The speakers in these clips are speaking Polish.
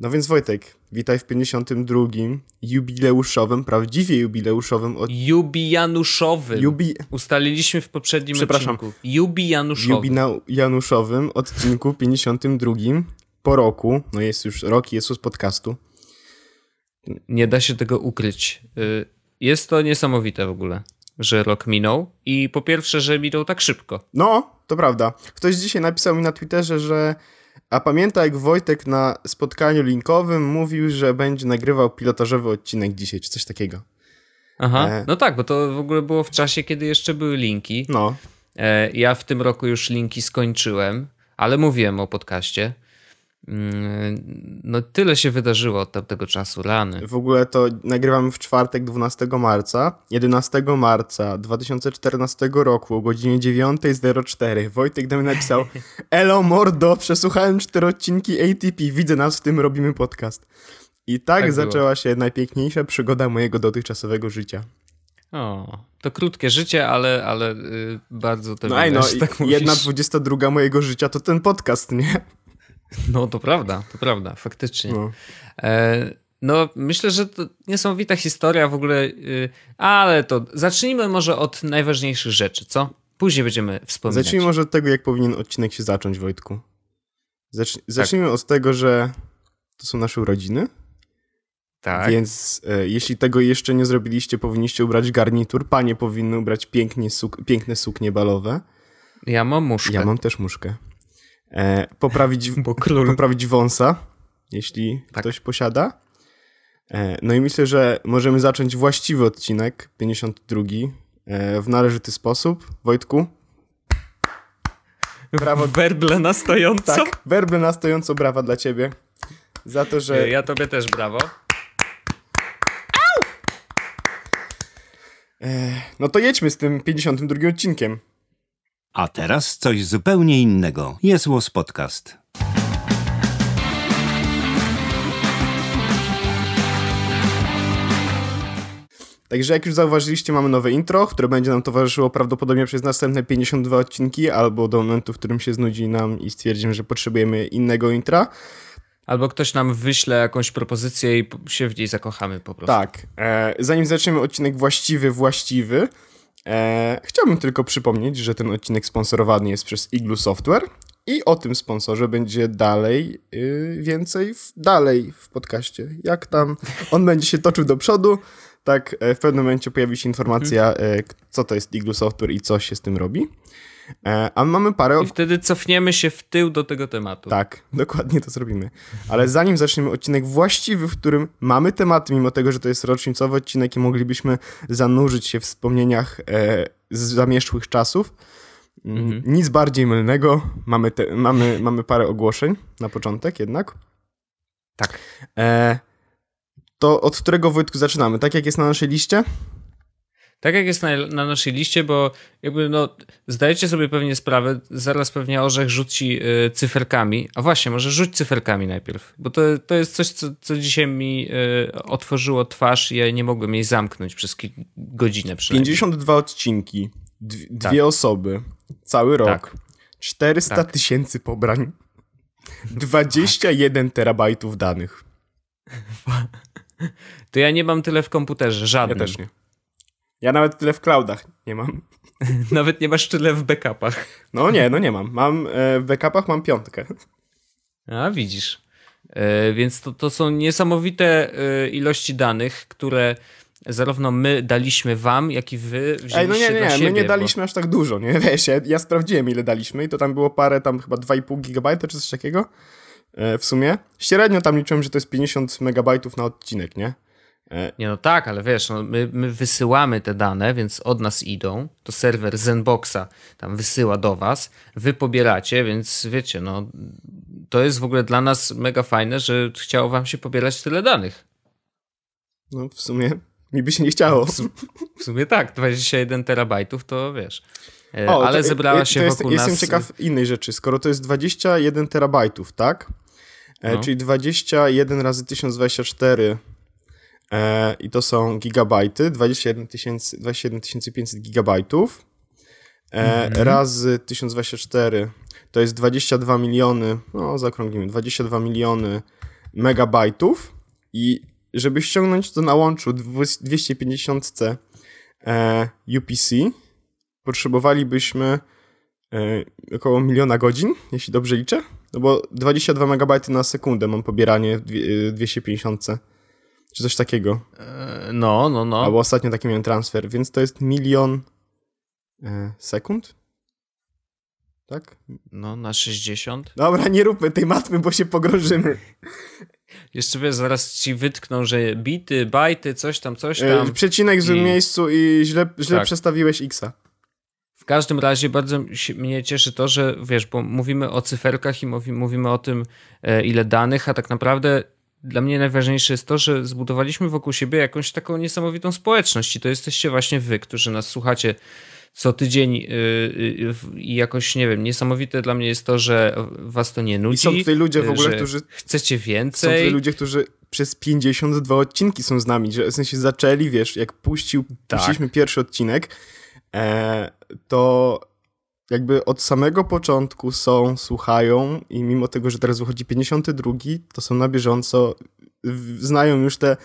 No więc Wojtek, witaj w 52. jubileuszowym, prawdziwie jubileuszowym od... Jubijanuszowym. Jubi... Ustaliliśmy w poprzednim Przepraszam. odcinku. Jubijanuszowym. Jubijanuszowym odcinku 52 po roku. No jest już rok Jezus podcastu. Nie da się tego ukryć. Y, jest to niesamowite w ogóle, że rok minął i po pierwsze, że minął tak szybko. No, to prawda. Ktoś dzisiaj napisał mi na Twitterze, że a pamięta jak Wojtek na spotkaniu linkowym mówił, że będzie nagrywał pilotażowy odcinek dzisiaj, czy coś takiego. Aha, E. no tak, bo to w ogóle było w czasie, kiedy jeszcze były linki. No, E, Ja w tym roku już linki skończyłem, ale mówiłem o podcaście. Mm, No tyle się wydarzyło od tamtego czasu, rany. w ogóle to nagrywamy w czwartek 12 marca. 11 marca 2014 roku o godzinie 9.04 Wojtek do mnie napisał Elo mordo, przesłuchałem cztery odcinki ATP, widzę nas w tym, robimy podcast. I tak, Tak było. zaczęła się najpiękniejsza przygoda mojego dotychczasowego życia. O, to krótkie życie, ale, ale y, bardzo to No no, tak jedna dwudziesta druga mojego życia to ten podcast, nie? No to prawda, to prawda, faktycznie. No. E, no, myślę, że to niesamowita historia w ogóle, y, ale to zacznijmy może od najważniejszych rzeczy, co? Później będziemy wspominać. Zacznijmy może od tego, jak powinien odcinek się zacząć, Wojtku. Zacz... Zacznijmy od tego, że to są nasze urodziny, Tak, więc e, jeśli tego jeszcze nie zrobiliście, powinniście ubrać garnitur. Panie powinny ubrać pięknie suk... piękne suknie balowe. ja mam muszkę, Ja mam też muszkę. E, poprawić, poprawić wąsa, jeśli Tak. ktoś posiada. E, no i myślę, że możemy zacząć właściwy odcinek, 52, e, w należyty sposób. Wojtku? Brawo. Werble na stojąco. Tak, werble na stojąco brawa dla ciebie. Za to, że... Ja tobie też brawo. E, no to jedźmy z tym 52 odcinkiem. A teraz coś zupełnie innego. Jest Łos Podcast. Także jak już zauważyliście, mamy nowe intro, które będzie nam towarzyszyło prawdopodobnie przez następne 52 odcinki, albo do momentu, w którym się znudzi nam i stwierdzimy, że potrzebujemy innego intra. Albo ktoś nam wyśle jakąś propozycję i się w niej zakochamy po prostu. Tak, e, zanim zaczniemy odcinek właściwy, właściwy, e, chciałbym tylko przypomnieć, że ten odcinek sponsorowany jest przez Iglu Software i o tym sponsorze będzie dalej y, więcej, w, dalej w podcaście. Jak tam on będzie się toczył do przodu, tak e, w pewnym momencie pojawi się informacja, e, co to jest Iglu Software i co się z tym robi. E, a mamy parę I wtedy cofniemy się w tył do tego tematu. tak, dokładnie to zrobimy. Ale zanim zaczniemy odcinek właściwy, w którym mamy tematy, mimo tego, że to jest rocznicowy odcinek i moglibyśmy zanurzyć się w wspomnieniach e, z zamieszłych czasów, mm, nic bardziej mylnego. Mamy, te, mamy, mamy parę ogłoszeń na początek jednak. Tak. E, to od którego Wojtku zaczynamy? Tak jak jest na naszej liście? Tak jak jest na, na naszej liście, bo jakby no, zdajecie sobie pewnie sprawę, zaraz pewnie Orzech rzuci y, cyferkami. A właśnie, może rzuć cyferkami najpierw, bo to, to jest coś, co, co dzisiaj mi y, otworzyło twarz i ja nie mogłem jej zamknąć przez godzinę przynajmniej. 52 odcinki, dw- dwie osoby, cały rok, Tak. 400 Tak. tysięcy pobrań, 21 terabajtów danych. To ja nie mam tyle w komputerze, Ja żadnym. też nie. Ja nawet tyle w cloudach nie mam. Nawet nie masz tyle w backupach. No nie, no nie mam. Mam e, w backupach mam piątkę. A widzisz. E, więc to, to są niesamowite e, ilości danych, które zarówno my daliśmy wam, jak i wy wzięliście Ej, no nie, nie, dla nie, siebie. my nie bo- daliśmy aż tak dużo, nie? Wiesz, ja, ja sprawdziłem ile daliśmy i to tam było parę, tam chyba 2,5 gigabajta czy coś takiego w sumie. Średnio tam liczyłem, że to jest 50 megabajtów na odcinek, nie? Nie, no tak, ale wiesz, no, my, my wysyłamy te dane, więc od nas idą. To serwer Zenboxa tam wysyła do was. Wy pobieracie, więc wiecie, no to jest w ogóle dla nas mega fajne, że chciało wam się pobierać tyle danych. No w sumie mi by się nie chciało. W sumie tak, 21 terabajtów to wiesz. E, O, ale to- zebrała to się jest, wokół Jestem nas... ciekaw innej rzeczy. Skoro to jest 21 terabajtów, tak? E, No. Czyli 21 razy 1024 e, i to są gigabajty, 21, tysięcy, 21 500 gigabajtów e, Mhm. razy 1024 to jest 22 miliony, no zaokrąglimy, 22 miliony megabajtów i żeby ściągnąć to na łączu 250 e, UPC potrzebowalibyśmy e, około miliona godzin, jeśli dobrze liczę. No bo 22 megabajty na sekundę mam pobieranie w dwie- 250 czy coś takiego. E, No, no, no. Albo ostatnio taki miałem transfer, więc to jest milion e, sekund? Tak? No, na 60. Dobra, nie róbmy tej matmy, bo się pogrążymy. Jeszcze wiesz, zaraz ci wytkną, że bity, bajty, coś tam, coś E, tam. przecinek w złym I- miejscu i źle, źle Tak. przestawiłeś X-a. W każdym razie bardzo mnie cieszy to, że wiesz, bo mówimy o cyferkach i mówi, mówimy o tym, ile danych, a tak naprawdę dla mnie najważniejsze jest to, że zbudowaliśmy wokół siebie jakąś taką niesamowitą społeczność i to jesteście właśnie wy, którzy nas słuchacie co tydzień y, y, i jakoś, nie wiem, niesamowite dla mnie jest to, że was to nie nudzi. I są tutaj ludzie w ogóle, którzy Chcecie Są tutaj więcej. ludzie, którzy przez 52 odcinki są z nami, że w sensie zaczęli, wiesz, jak puścił, Tak. puściliśmy pierwszy odcinek, e, to jakby od samego początku są, słuchają i mimo tego, że teraz wychodzi 52, to są na bieżąco, znają już te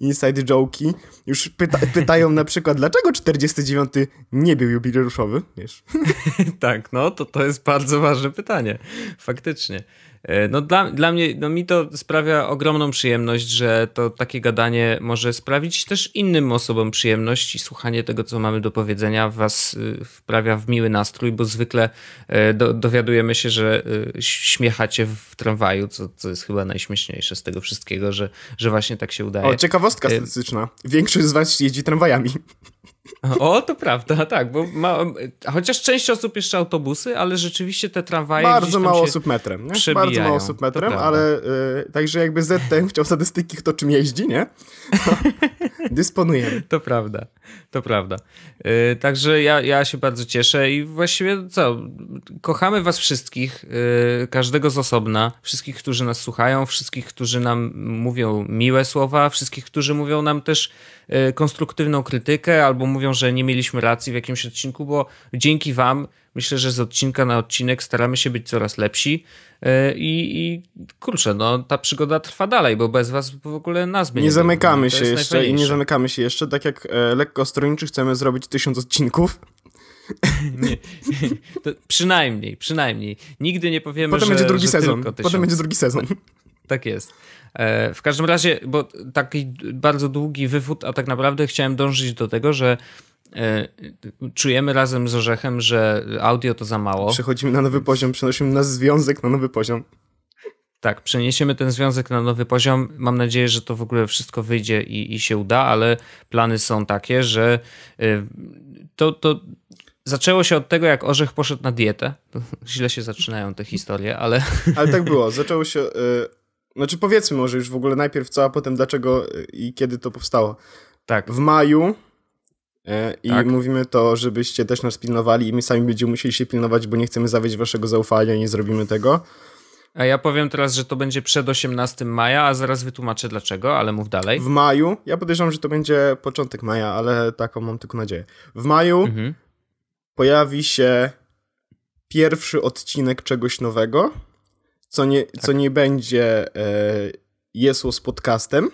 inside joke'i, już pyta pytają na przykład, dlaczego 49 nie był jubileuszowy, wiesz. Tak, no to to jest bardzo ważne pytanie. Faktycznie. E, No dla, dla mnie, no mi to sprawia ogromną przyjemność, że to takie gadanie może sprawić też innym osobom przyjemność i słuchanie tego, co mamy do powiedzenia was y, wprawia w miły nastrój, bo zwykle e, do, dowiadujemy się, że y, śmiechacie w tramwaju, co, co jest chyba najśmieszniejsze z tego wszystkiego, że, że właśnie tak się udaje. O, ciekawostka E, statystyczna. Większość z was jeździ tramwajami. O, to prawda, tak, bo ma, chociaż część osób jeszcze autobusy, ale rzeczywiście te tramwaje Bardzo mało osób metrem, nie? przebijają, Bardzo mało osób metrem, ale y, także jakby ZTM chciał statystyki, kto czym jeździ, nie? Dysponujemy. To prawda, to prawda. Yy, także ja, ja się bardzo cieszę i właściwie co, kochamy was wszystkich, yy, każdego z osobna, wszystkich, którzy nas słuchają, wszystkich, którzy nam mówią miłe słowa, wszystkich, którzy mówią nam też yy, konstruktywną krytykę albo mówią, że nie mieliśmy racji w jakimś odcinku, bo dzięki wam myślę, że z odcinka na odcinek staramy się być coraz lepsi yy, i, i kurczę, no ta przygoda trwa dalej, bo bez was w ogóle nas by nie Nie zamykamy się jeszcze i nie zamykamy się jeszcze, tak jak e, lekko stronniczy chcemy zrobić tysiąc odcinków. Nie. Przynajmniej, przynajmniej. Nigdy nie powiemy, Potem że, będzie drugi że sezon. Potem będzie drugi sezon. Tak jest. E, W każdym razie, bo taki bardzo długi wywód, a tak naprawdę chciałem dążyć do tego, że e, czujemy razem z Orzechem, że audio to za mało. Przechodzimy na nowy poziom, przenosimy nasz związek na nowy poziom. Tak, przeniesiemy ten związek na nowy poziom. Mam nadzieję, że to w ogóle wszystko wyjdzie i, i się uda, ale plany są takie, że y, to, to zaczęło się od tego, jak Orzech poszedł na dietę. To źle się zaczynają te historie, ale Ale tak było, zaczęło się... Znaczy powiedzmy może już w ogóle najpierw co, a potem dlaczego e, i kiedy to powstało. tak. w maju e, i Tak. mówimy to, żebyście też nas pilnowali i my sami będziemy musieli się pilnować, bo nie chcemy zawieść waszego zaufania i nie zrobimy tego. A ja powiem teraz, że to będzie przed 18 maja, a zaraz wytłumaczę dlaczego, ale mów dalej. W maju, ja podejrzewam, że to będzie początek maja, ale taką mam tylko nadzieję. W maju Mhm. pojawi się pierwszy odcinek czegoś nowego, co nie, Tak. co nie będzie e, Jesło z podcastem,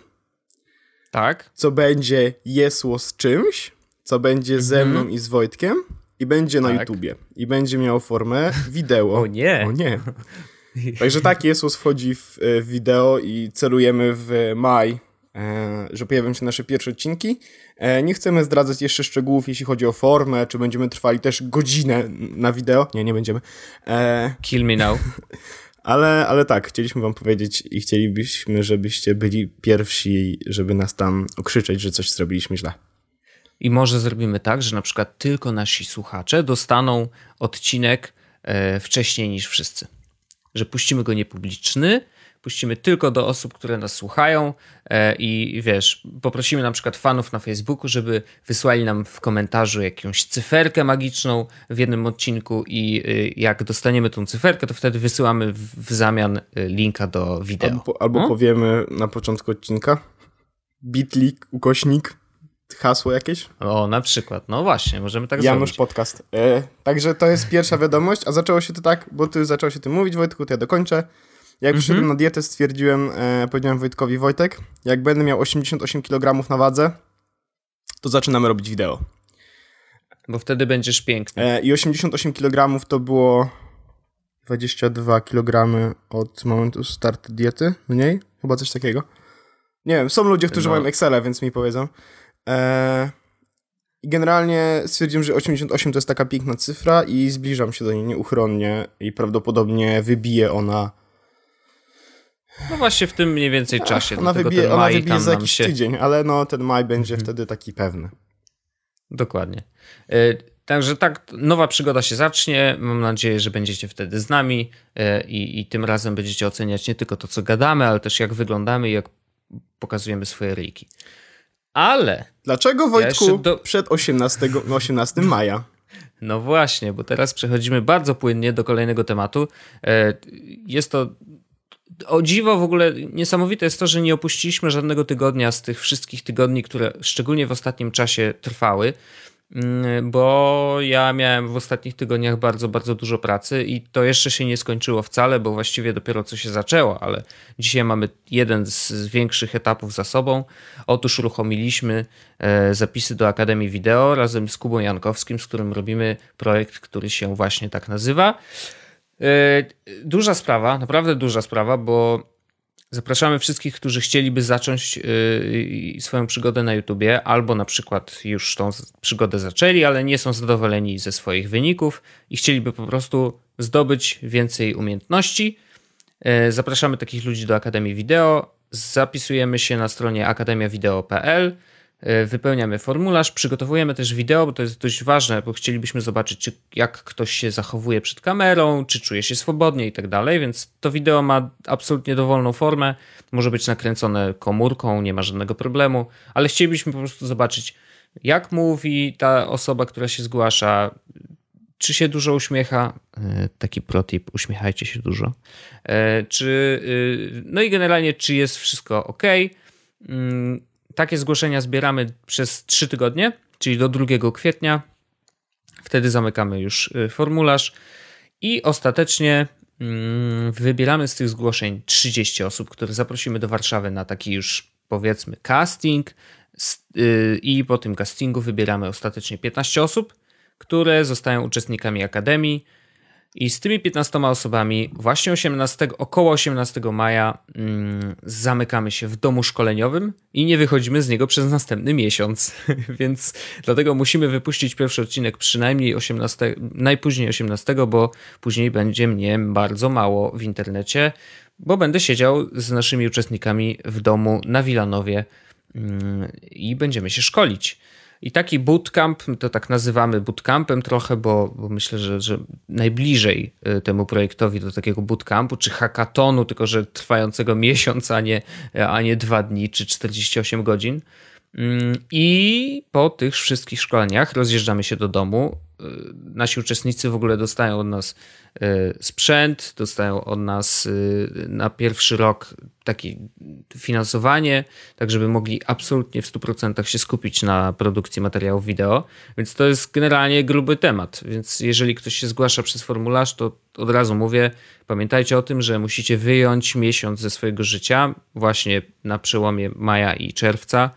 Tak. co będzie Jesło z czymś, co będzie ze Mhm. mną i z Wojtkiem i będzie na Tak. YouTubie. I będzie miało formę wideo. O nie. O nie. Także tak, Jesus wchodzi w, e, w wideo i celujemy w maj, e, że pojawią się nasze pierwsze odcinki. E, nie chcemy zdradzać jeszcze szczegółów, jeśli chodzi o formę, czy będziemy trwali też godzinę na wideo. Nie, nie będziemy. E, Kill me now. ale, ale tak, chcieliśmy wam powiedzieć i chcielibyśmy, żebyście byli pierwsi, żeby nas tam okrzyczeć, że coś zrobiliśmy źle. I może zrobimy tak, że na przykład tylko nasi słuchacze dostaną odcinek e, wcześniej niż wszyscy. Że puścimy go niepubliczny, puścimy tylko do osób, które nas słuchają e, i wiesz, poprosimy na przykład fanów na Facebooku, żeby wysłali nam w komentarzu jakąś cyferkę magiczną w jednym odcinku i y, jak dostaniemy tą cyferkę, to wtedy wysyłamy w, zamian y, linka do wideo. Albo, albo No? powiemy na początku odcinka bitly, ukośnik, hasło jakieś. O, na przykład. No właśnie, możemy tak Janusz zrobić. Podcast. E, także to jest pierwsza wiadomość, a zaczęło się to tak, bo ty zaczął się tym mówić, Wojtku, to ja dokończę. Jak mhm. przyszedłem na dietę, stwierdziłem, e, powiedziałem Wojtkowi, Wojtek, jak będę miał 88 kg na wadze, to zaczynamy robić wideo. Bo wtedy będziesz piękny. E, I 88 kg to było 22 kg od momentu startu diety, mniej? Chyba coś takiego. Nie wiem, są ludzie, którzy no. mają Excela, więc mi powiedzą. E, generalnie stwierdziłem, że 88 to jest taka piękna cyfra i zbliżam się do niej nieuchronnie i prawdopodobnie wybije ona no właśnie w tym mniej więcej czasie. Ona wybije, ona wybije za jakiś się... tydzień, ale no ten maj będzie mhm. wtedy taki pewny. Dokładnie. E, także tak, nowa przygoda się zacznie. Mam nadzieję, że będziecie wtedy z nami e, i, i tym razem będziecie oceniać nie tylko to, co gadamy, ale też jak wyglądamy i jak pokazujemy swoje ryjki. Ale. Dlaczego Wojtku ja do... przed 18, 18 maja? No właśnie, bo teraz przechodzimy bardzo płynnie do kolejnego tematu. E, jest to o dziwo w ogóle niesamowite jest to, że nie opuściliśmy żadnego tygodnia z tych wszystkich tygodni, które szczególnie w ostatnim czasie trwały, mm, bo ja miałem w ostatnich tygodniach bardzo, bardzo dużo pracy i to jeszcze się nie skończyło wcale, bo właściwie dopiero co się zaczęło, ale dzisiaj mamy jeden z większych etapów za sobą. Otóż uruchomiliśmy e, zapisy do Akademii Wideo razem z Kubą Jankowskim, z którym robimy projekt, który się właśnie tak nazywa. E, duża sprawa, naprawdę duża sprawa, bo zapraszamy wszystkich, którzy chcieliby zacząć e, swoją przygodę na YouTubie, albo na przykład już tą przygodę zaczęli, ale nie są zadowoleni ze swoich wyników i chcieliby po prostu zdobyć więcej umiejętności. E, zapraszamy takich ludzi do Akademii Wideo. Zapisujemy się na stronie akademiavideo.pl. E, wypełniamy formularz, przygotowujemy też wideo, bo to jest dość ważne, bo chcielibyśmy zobaczyć, czy, jak ktoś się zachowuje przed kamerą, czy czuje się swobodnie i tak dalej, więc to wideo ma absolutnie dowolną formę, może być nakręcone komórką, nie ma żadnego problemu, ale chcielibyśmy po prostu zobaczyć, jak mówi ta osoba, która się zgłasza, czy się dużo uśmiecha, e, taki protip, uśmiechajcie się dużo, e, czy, no i generalnie, czy jest wszystko ok, takie zgłoszenia zbieramy przez 3 tygodnie, czyli do 2 kwietnia. Wtedy zamykamy już y, formularz i ostatecznie mm, wybieramy z tych zgłoszeń 30 osób, które zaprosimy do Warszawy na taki już powiedzmy casting y, i po tym castingu wybieramy ostatecznie 15 osób, które zostają uczestnikami akademii i z tymi 15 osobami właśnie 18, około 18 maja mm, zamykamy się w domu szkoleniowym i nie wychodzimy z niego przez następny miesiąc. Więc dlatego musimy wypuścić pierwszy odcinek przynajmniej 18, najpóźniej 18, bo później będzie mnie bardzo mało w internecie, bo będę siedział z naszymi uczestnikami w domu na Wilanowie mm, i będziemy się szkolić. I taki bootcamp, to tak nazywamy bootcampem trochę, bo, bo myślę, że, że najbliżej y, temu projektowi do takiego bootcampu czy hackatonu, tylko że trwającego miesiąc, a nie, a nie dwa dni czy 48 godzin. Mm, I po tych wszystkich szkoleniach rozjeżdżamy się do domu. Y, nasi uczestnicy w ogóle dostają od nas y, sprzęt, dostają od nas na pierwszy rok takie finansowanie, tak żeby mogli absolutnie w 100% się skupić na produkcji materiałów wideo. Więc to jest generalnie gruby temat. Więc jeżeli ktoś się zgłasza przez formularz, to od razu mówię, pamiętajcie o tym, że musicie wyjąć miesiąc ze swojego życia, właśnie na przełomie maja i czerwca,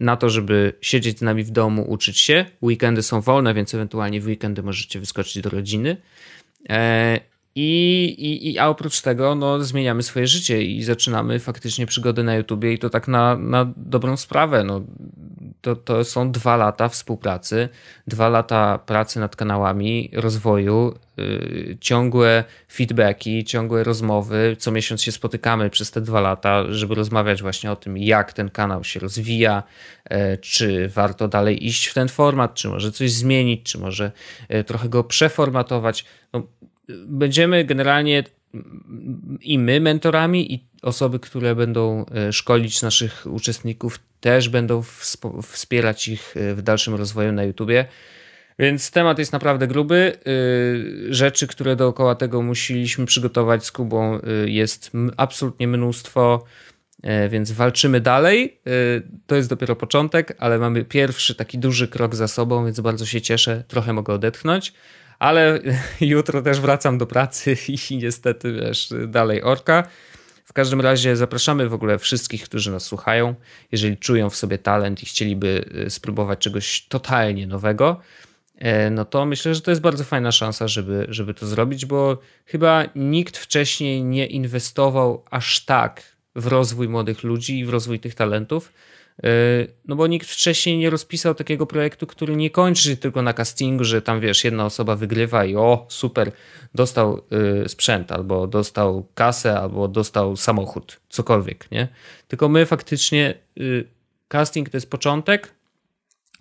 na to, żeby siedzieć z nami w domu, uczyć się. Weekendy są wolne, więc ewentualnie w weekendy możecie wyskoczyć do rodziny. I, i, i, a oprócz tego no, zmieniamy swoje życie i zaczynamy faktycznie przygodę na YouTubie i to tak na, na dobrą sprawę. No, to, to są dwa lata współpracy, dwa lata pracy nad kanałami, rozwoju, yy, ciągłe feedbacki, ciągłe rozmowy. Co miesiąc się spotykamy przez te dwa lata, żeby rozmawiać właśnie o tym, jak ten kanał się rozwija, yy, czy warto dalej iść w ten format, czy może coś zmienić, czy może yy, trochę go przeformatować. No, będziemy generalnie i my mentorami, i osoby, które będą e, szkolić naszych uczestników, też będą wspierać ich e, w dalszym rozwoju na YouTubie. Więc temat jest naprawdę gruby. E, rzeczy, które dookoła tego musieliśmy przygotować z Kubą, jest absolutnie mnóstwo, więc walczymy dalej. To jest dopiero początek, ale mamy pierwszy taki duży krok za sobą, więc bardzo się cieszę. Trochę mogę odetchnąć ale jutro też wracam do pracy i niestety, wiesz, dalej orka. W każdym razie zapraszamy w ogóle wszystkich, którzy nas słuchają. Jeżeli czują w sobie talent i chcieliby y, spróbować czegoś totalnie nowego, e, no to myślę, że to jest bardzo fajna szansa, żeby, żeby to zrobić, bo chyba nikt wcześniej nie inwestował aż tak w rozwój młodych ludzi i w rozwój tych talentów. E, no bo nikt wcześniej nie rozpisał takiego projektu, który nie kończy tylko na castingu, że tam wiesz, jedna osoba wygrywa i o, super, dostał y, sprzęt, albo dostał kasę, albo dostał samochód, cokolwiek, nie? Tylko my faktycznie, y, casting to jest początek,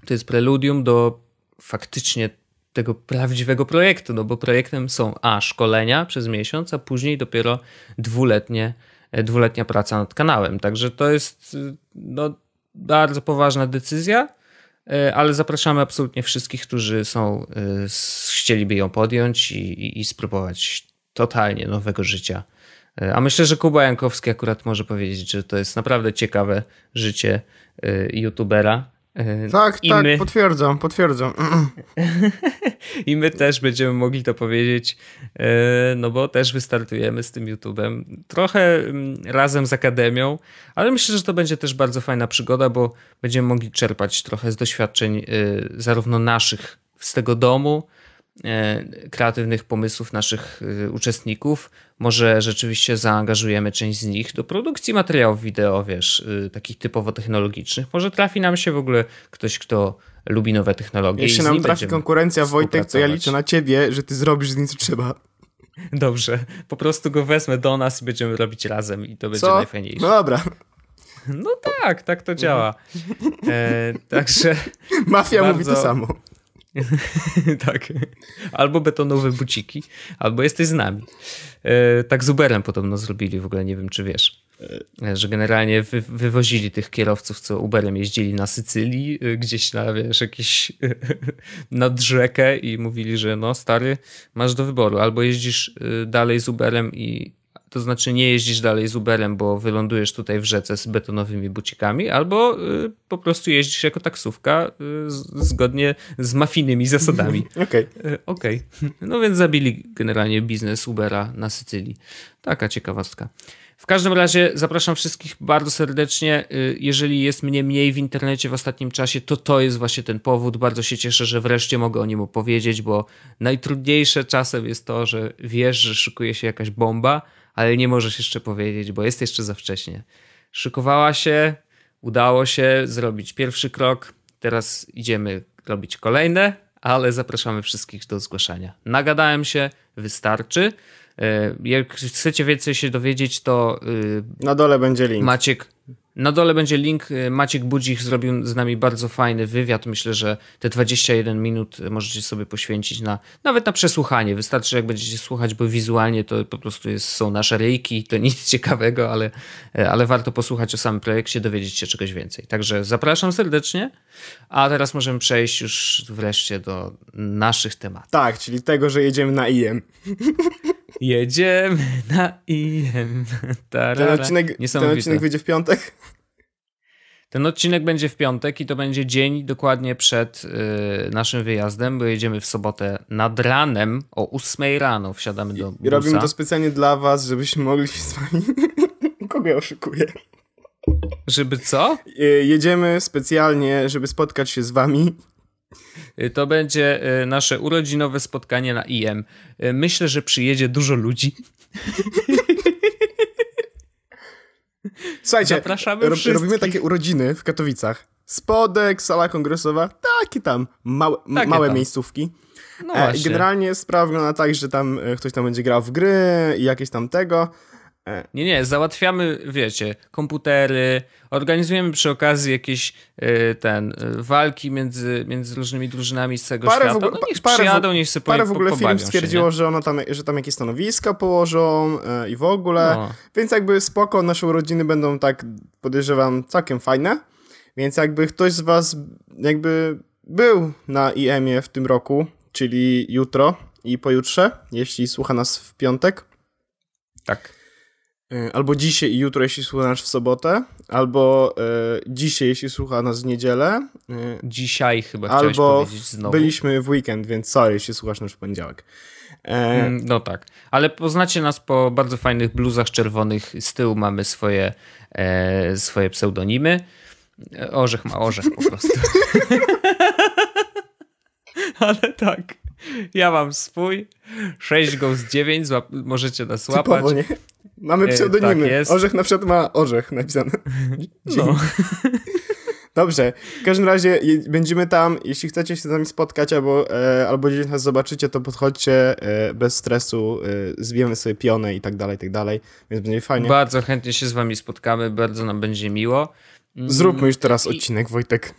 to jest preludium do faktycznie tego prawdziwego projektu, no bo projektem są a szkolenia przez miesiąc, a później dopiero dwuletnie, e, dwuletnia praca nad kanałem. Także to jest no, bardzo poważna decyzja, e, ale zapraszamy absolutnie wszystkich, którzy są, e, chcieliby ją podjąć i, i, i spróbować totalnie nowego życia. E, a myślę, że Kuba Jankowski akurat może powiedzieć, że to jest naprawdę ciekawe życie youtubera tak, I tak, my... potwierdzam, potwierdzam. I my też będziemy mogli to powiedzieć, e, no bo też wystartujemy z tym YouTube'em. Trochę mm, razem z Akademią, ale myślę, że to będzie też bardzo fajna przygoda, bo będziemy mogli czerpać trochę z doświadczeń e, zarówno naszych z tego domu, E, kreatywnych pomysłów naszych e, uczestników. Może rzeczywiście zaangażujemy część z nich do produkcji materiałów wideo, wiesz, e, takich typowo technologicznych. Może trafi nam się w ogóle ktoś, kto lubi nowe technologie. Jeśli nam trafi konkurencja, Wojtek, to ja liczę na ciebie, że ty zrobisz z nim co trzeba. Dobrze, po prostu go wezmę do nas i będziemy robić razem i to będzie co? najfajniejsze. No dobra. No tak, tak to działa. E, także. Mafia bardzo... mówi to samo. tak. Albo betonowe buciki, albo jesteś z nami. E, tak z Uberem podobno zrobili, w ogóle nie wiem, czy wiesz. E, że generalnie wy, wywozili tych kierowców, co Uberem jeździli na Sycylii, e, gdzieś na, wiesz, jakieś nad rzekę i mówili, że no stary, masz do wyboru. Albo jeździsz dalej z Uberem i to znaczy nie jeździsz dalej z Uberem, bo wylądujesz tutaj w rzece z betonowymi bucikami, albo y, po prostu jeździsz jako taksówka y, zgodnie z mafijnymi zasadami. Okej. Okay. Y, Okej. Okay. No więc zabili generalnie biznes Ubera na Sycylii. Taka ciekawostka. W każdym razie zapraszam wszystkich bardzo serdecznie. Y, jeżeli jest mnie mniej w internecie w ostatnim czasie, to to jest właśnie ten powód. Bardzo się cieszę, że wreszcie mogę o nim opowiedzieć, bo najtrudniejsze czasem jest to, że wiesz, że szykuje się jakaś bomba, ale nie możesz jeszcze powiedzieć, bo jest jeszcze za wcześnie. Szykowała się, udało się zrobić pierwszy krok, teraz idziemy robić kolejne, ale zapraszamy wszystkich do zgłaszania. Nagadałem się, wystarczy. E, jak chcecie więcej się dowiedzieć, to. Y, Na dole będzie link. Maciek, na dole będzie link. Y, Maciek Budzik zrobił z nami bardzo fajny wywiad. Myślę, że te 21 minut możecie sobie poświęcić na nawet na przesłuchanie. Wystarczy, jak będziecie słuchać, bo wizualnie to po prostu jest, są nasze rejki, to nic ciekawego, ale, y, ale warto posłuchać o samym projekcie, dowiedzieć się czegoś więcej. Także zapraszam serdecznie. A teraz możemy przejść już wreszcie do naszych tematów. Tak, czyli tego, że jedziemy na IM. Jedziemy na IM. Ten odcinek, ten odcinek wyjdzie w piątek? Ten odcinek będzie w piątek i to będzie dzień dokładnie przed y, naszym wyjazdem, bo jedziemy w sobotę nad ranem o 8 rano wsiadamy do busa. I robimy to specjalnie dla was, żebyśmy mogli się z wami... Kogo ja oszukuję? Żeby co? Y, jedziemy specjalnie, żeby spotkać się z wami to będzie y, nasze urodzinowe spotkanie na IM. Y, myślę, że przyjedzie dużo ludzi. Słuchajcie, Zapraszamy ro robimy takie urodziny w Katowicach. Spodek, sala kongresowa, takie tam małe, takie małe tam. miejscówki. No e, generalnie sprawa wygląda tak, że tam e, ktoś tam będzie grał w gry i jakieś tam tego. Nie, nie, załatwiamy, wiecie, komputery, organizujemy przy okazji jakieś y, ten, y, walki między, między różnymi drużynami z całego parę świata. No niech parę przyjadą, niech sobie Parę w ogóle firm stwierdziło, się, że, ono tam, że tam jakieś stanowiska położą y, i w ogóle, no. więc jakby spoko, nasze urodziny będą tak, podejrzewam, całkiem fajne, więc jakby ktoś z was jakby był na IEM-ie w tym roku, czyli jutro i pojutrze, jeśli słucha nas w piątek. Tak albo dzisiaj i jutro, jeśli słuchasz w sobotę, albo e, dzisiaj, jeśli słucha nas w niedzielę, e, Dzisiaj chyba chciałeś albo powiedzieć znowu. byliśmy w weekend, więc sorry, jeśli słuchasz nas w poniedziałek. E, Mm, No tak, ale poznacie nas po bardzo fajnych bluzach czerwonych. Z tyłu mamy swoje, e, swoje pseudonimy. E, Orzech ma orzech po prostu. ale tak, ja mam swój. 6 go z 9, złap- możecie nas łapać. typowo, nie? Mamy E, pseudonimy. tak jest. Orzech na przykład ma orzech napisane. No. Dobrze, w każdym razie będziemy tam, jeśli chcecie się z nami spotkać albo, e, albo gdzieś nas zobaczycie, to podchodźcie e, bez stresu, e, zbijemy sobie pionę i tak dalej, i tak dalej, więc będzie fajnie. Bardzo chętnie się z wami spotkamy, bardzo nam będzie miło. Mm, Zróbmy już teraz I- odcinek, Wojtek.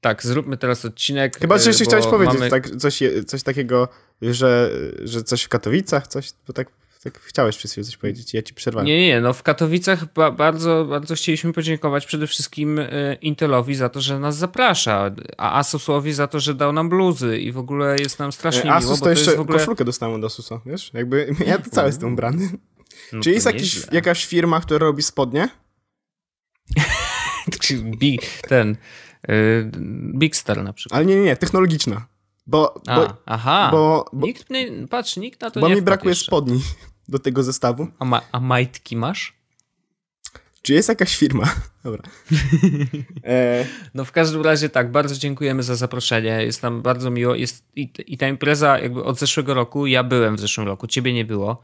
Tak, zróbmy teraz odcinek. Chyba, że e, jeszcze chciałeś powiedzieć mamy- tak, coś, coś takiego, że, że coś w Katowicach, coś, bo tak, tak chciałeś przez chwilę coś powiedzieć, ja ci przerwałem. Nie, nie, no w Katowicach ba bardzo, bardzo chcieliśmy podziękować przede wszystkim e, Intelowi za to, że nas zaprasza, a Asusowi za to, że dał nam bluzy i w ogóle jest nam strasznie E, miło, Asus to jeszcze jest w ogóle... koszulkę dostałem od Asusa, wiesz? Jakby ja to cały jestem ubrany. No Czy jest jakiś, jakaś firma, która robi spodnie? Bi- Ten, y, Big Star na przykład. Ale nie, nie, nie, technologiczna. Bo, A, bo, aha, bo, bo, nikt nie, patrz, nikt na to bo nie mi wpadł brakuje jeszcze. spodni do tego zestawu. A, ma, a majtki masz? Czy jest jakaś firma? Dobra. E, No w każdym razie tak, bardzo dziękujemy za zaproszenie, jest nam bardzo miło. Jest, i, I ta impreza jakby od zeszłego roku, ja byłem w zeszłym roku, ciebie nie było,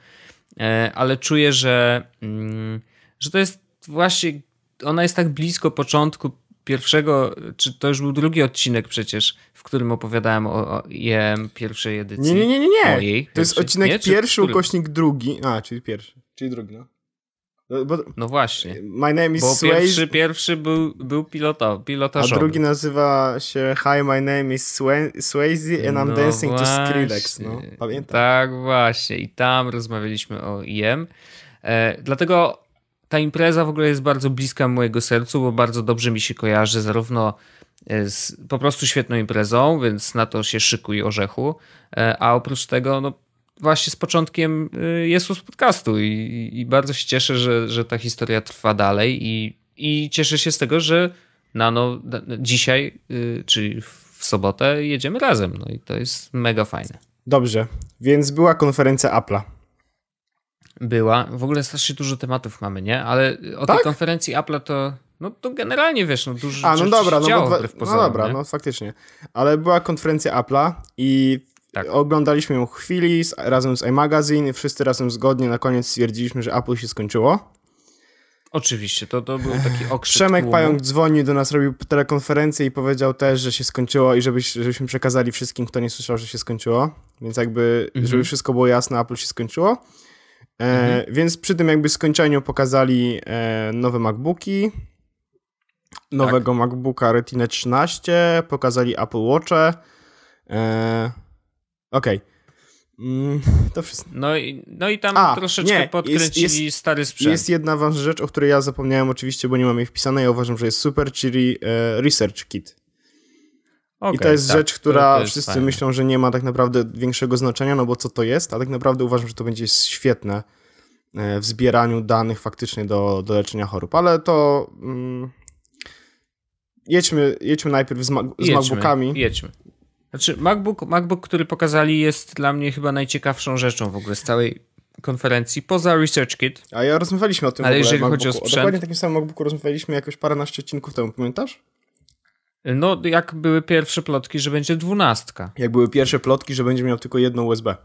e, ale czuję, że, mm, że to jest właśnie, ona jest tak blisko początku pierwszego, czy to już był drugi odcinek przecież, w którym opowiadałem o, o IEM pierwszej edycji. nie, nie, nie, nie. Mojej To jest odcinek Nie? Pierwszy, ukośnik drugi. A, czyli pierwszy. Czyli drugi, no. No, Bo, No właśnie, my name is bo Swayze, pierwszy, pierwszy był, był piloto, a pilotażowy. drugi nazywa się Hi, my name is Swa- Swayze and I'm No dancing to właśnie. Skrillex. No, pamiętam. Tak, właśnie. I tam rozmawialiśmy o IM. E, dlatego ta impreza w ogóle jest bardzo bliska mojego sercu, bo bardzo dobrze mi się kojarzy zarówno z po prostu świetną imprezą, więc na to się szykuj orzechu, e, a oprócz tego no właśnie z początkiem e, Jesus podcastu i, i bardzo się cieszę, że, że ta historia trwa dalej i, i cieszę się z tego, że Nano d- dzisiaj, czyli w sobotę jedziemy razem. No i to jest mega fajne. Dobrze, więc była konferencja Apple'a. Była. W ogóle strasznie dużo tematów mamy, nie? Ale o Tak? tej konferencji Apple'a to, no to generalnie wiesz, no dużo A, no dobra, no, bo no pozorom, dobra, nie? no faktycznie. Ale była konferencja Apple'a i Tak. oglądaliśmy ją chwili z, razem z iMagazine i wszyscy razem zgodnie na koniec stwierdziliśmy, że Apple się skończyło. Oczywiście, to, to był taki okrzyk Przemek tłumu. Pająk dzwonił do nas, robił telekonferencję i powiedział też, że się skończyło i żebyś, żebyśmy przekazali wszystkim, kto nie słyszał, że się skończyło. Więc jakby, Mhm. żeby wszystko było jasne, Apple się skończyło. E, Mhm. Więc przy tym jakby skończeniu pokazali e, nowe MacBooki, nowego MacBooka Retina 13, pokazali Apple Watche. E, Okej. Mm, to wszystko. No i, no i tam A, troszeczkę nie, jest- podkręcili jest- stary sprzęt. Jest jedna ważna rzecz, o której ja zapomniałem oczywiście, bo nie mam jej wpisanej, ja uważam, że jest super, czyli e, Research Kit. I Okej, to jest tak, rzecz, która jest wszyscy fajne. myślą, że nie ma tak naprawdę większego znaczenia, no bo co to jest, a tak naprawdę uważam, że to będzie świetne e, w zbieraniu danych faktycznie do, do leczenia chorób. Ale to mm, jedźmy, jedźmy najpierw z, ma- z Jedźmy, MacBookami. Jedźmy. Znaczy, MacBook, MacBook, który pokazali, jest dla mnie chyba najciekawszą rzeczą w ogóle z całej konferencji, poza Research Kit. A ja rozmawialiśmy o tym Ale w ogóle jeżeli chodzi o MacBooku. sprzęt- dokładnie takim samym MacBooku rozmawialiśmy jakoś paręnaście odcinków temu, pamiętasz? No, jak były pierwsze plotki, że będzie dwunastka. Jak były pierwsze plotki, że będzie miał tylko jedną USB.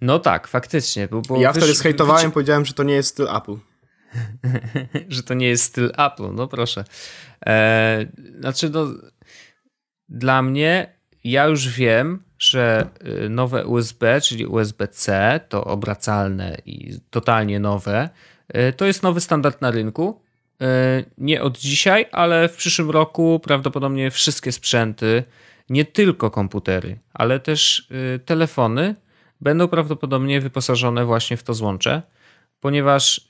No tak, faktycznie. Bo, bo ja wysz- wtedy zhejtowałem, wyci- powiedziałem, że to nie jest styl Apple. że to nie jest styl Apple, no proszę. E, znaczy, no, dla mnie, ja już wiem, że y, nowe USB, czyli USB-C, to obracalne i totalnie nowe, y, to jest nowy standard na rynku. Y, Nie od dzisiaj, ale w przyszłym roku prawdopodobnie wszystkie sprzęty, nie tylko komputery, ale też telefony, będą prawdopodobnie wyposażone właśnie w to złącze, ponieważ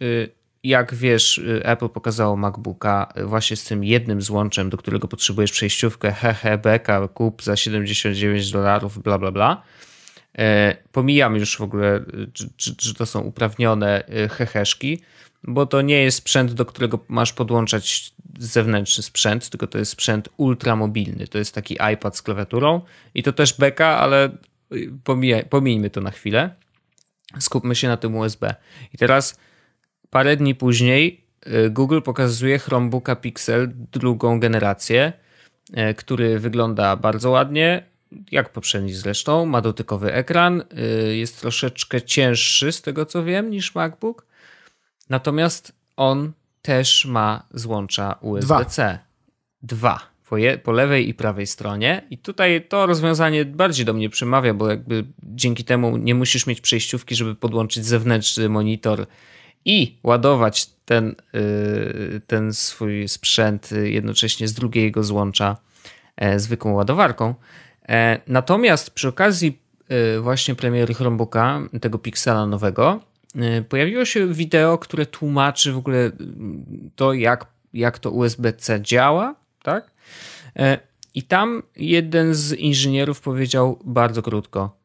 jak wiesz, y, Apple pokazało MacBooka y, właśnie z tym jednym złączem, do którego potrzebujesz przejściówkę, hehe, beka, kup za 79 dolarów, bla, bla, bla. E, pomijam już w ogóle, czy, czy, to są uprawnione heheszki, bo to nie jest sprzęt, do którego masz podłączać zewnętrzny sprzęt, tylko to jest sprzęt ultramobilny. To jest taki iPad z klawiaturą i to też beka, ale pomijaj, pomijmy to na chwilę. Skupmy się na tym USB. I teraz parę dni później y, Google pokazuje Chromebooka Pixel drugą generację, y, który wygląda bardzo ładnie, jak poprzedni zresztą. Ma dotykowy ekran, y, jest troszeczkę cięższy z tego co wiem niż MacBook. Natomiast on też ma złącza USB-C. Dwa. Dwa po, je, po lewej i prawej stronie. I tutaj to rozwiązanie bardziej do mnie przemawia, bo jakby dzięki temu nie musisz mieć przejściówki, żeby podłączyć zewnętrzny monitor i ładować ten, yy, ten swój sprzęt jednocześnie z drugiego złącza e, zwykłą ładowarką. E, natomiast przy okazji e, właśnie premiery Chromebooka, tego Pixela nowego, pojawiło się wideo, które tłumaczy w ogóle to, jak, jak to USB-C działa, tak? E, I tam jeden z inżynierów powiedział bardzo krótko: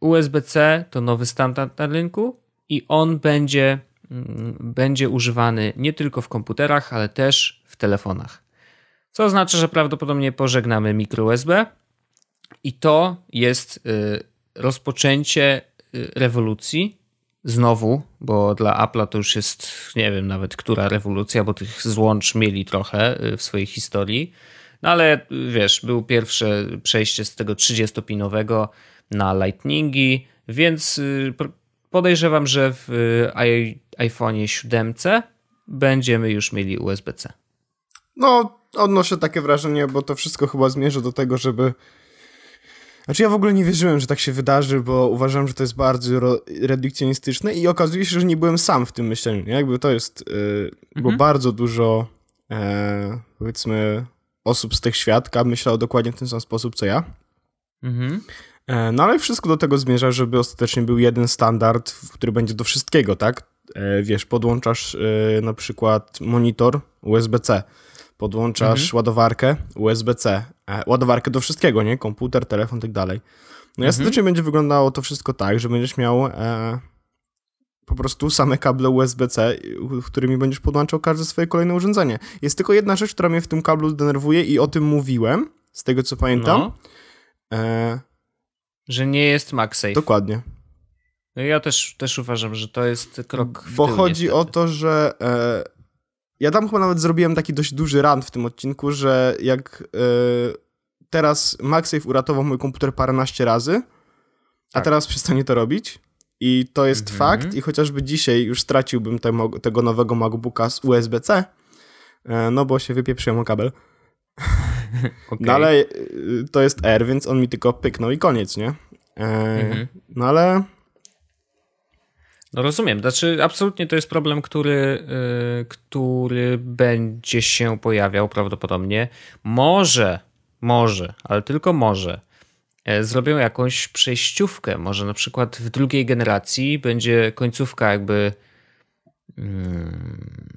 USB-C to nowy standard na rynku i on będzie, mm, będzie używany nie tylko w komputerach, ale też w telefonach. Co oznacza, że prawdopodobnie pożegnamy mikro USB i to jest e, rozpoczęcie rewolucji. Znowu, bo dla Apple'a to już jest, nie wiem nawet która rewolucja, bo tych złącz mieli trochę w swojej historii no ale wiesz, był pierwsze przejście z tego 30-pinowego na Lightningi, więc y, podejrzewam, że w y, iPhone 7 będziemy już mieli USB-C. No, odnoszę takie wrażenie, bo to wszystko chyba zmierza do tego, żeby. Znaczy, ja w ogóle nie wierzyłem, że tak się wydarzy, bo uważam, że to jest bardzo redukcjonistyczne i okazuje się, że nie byłem sam w tym myśleniu. Nie? Jakby to jest. Yy, mhm. Bo bardzo dużo, e, powiedzmy, osób z tych świadka myślało dokładnie w ten sam sposób, co ja. Mhm. E, no ale wszystko do tego zmierza, żeby ostatecznie był jeden standard, który będzie do wszystkiego, tak? E, wiesz, podłączasz e, na przykład monitor USB-C, podłączasz mhm. ładowarkę USB-C, ładowarkę do wszystkiego, nie? Komputer, telefon, tak dalej. No i mhm. ostatecznie będzie wyglądało to wszystko tak, że będziesz miał po prostu same kable USB-C, którymi będziesz podłączał każde swoje kolejne urządzenie. Jest tylko jedna rzecz, która mnie w tym kablu denerwuje i o tym mówiłem, z tego co pamiętam. No. E... Że nie jest MagSafe. Dokładnie. No ja też, też uważam, że to jest krok w Bo chodzi niestety. o to, że e... ja tam chyba nawet zrobiłem taki dość duży rant w tym odcinku, że jak e... teraz MagSafe uratował mój komputer paręnaście razy, tak. a teraz przestanie to robić, i to jest mhm. fakt i chociażby dzisiaj już straciłbym te, tego nowego MacBooka z USB-C, e, no bo się wypieprzyłem o kabel. okay. No ale e, to jest R, więc on mi tylko pyknął i koniec, nie? E, mhm. No ale... No rozumiem, znaczy absolutnie to jest problem, który, yy, który będzie się pojawiał prawdopodobnie. Może, może, ale tylko może E, zrobią jakąś przejściówkę. Może na przykład w drugiej generacji będzie końcówka jakby hmm,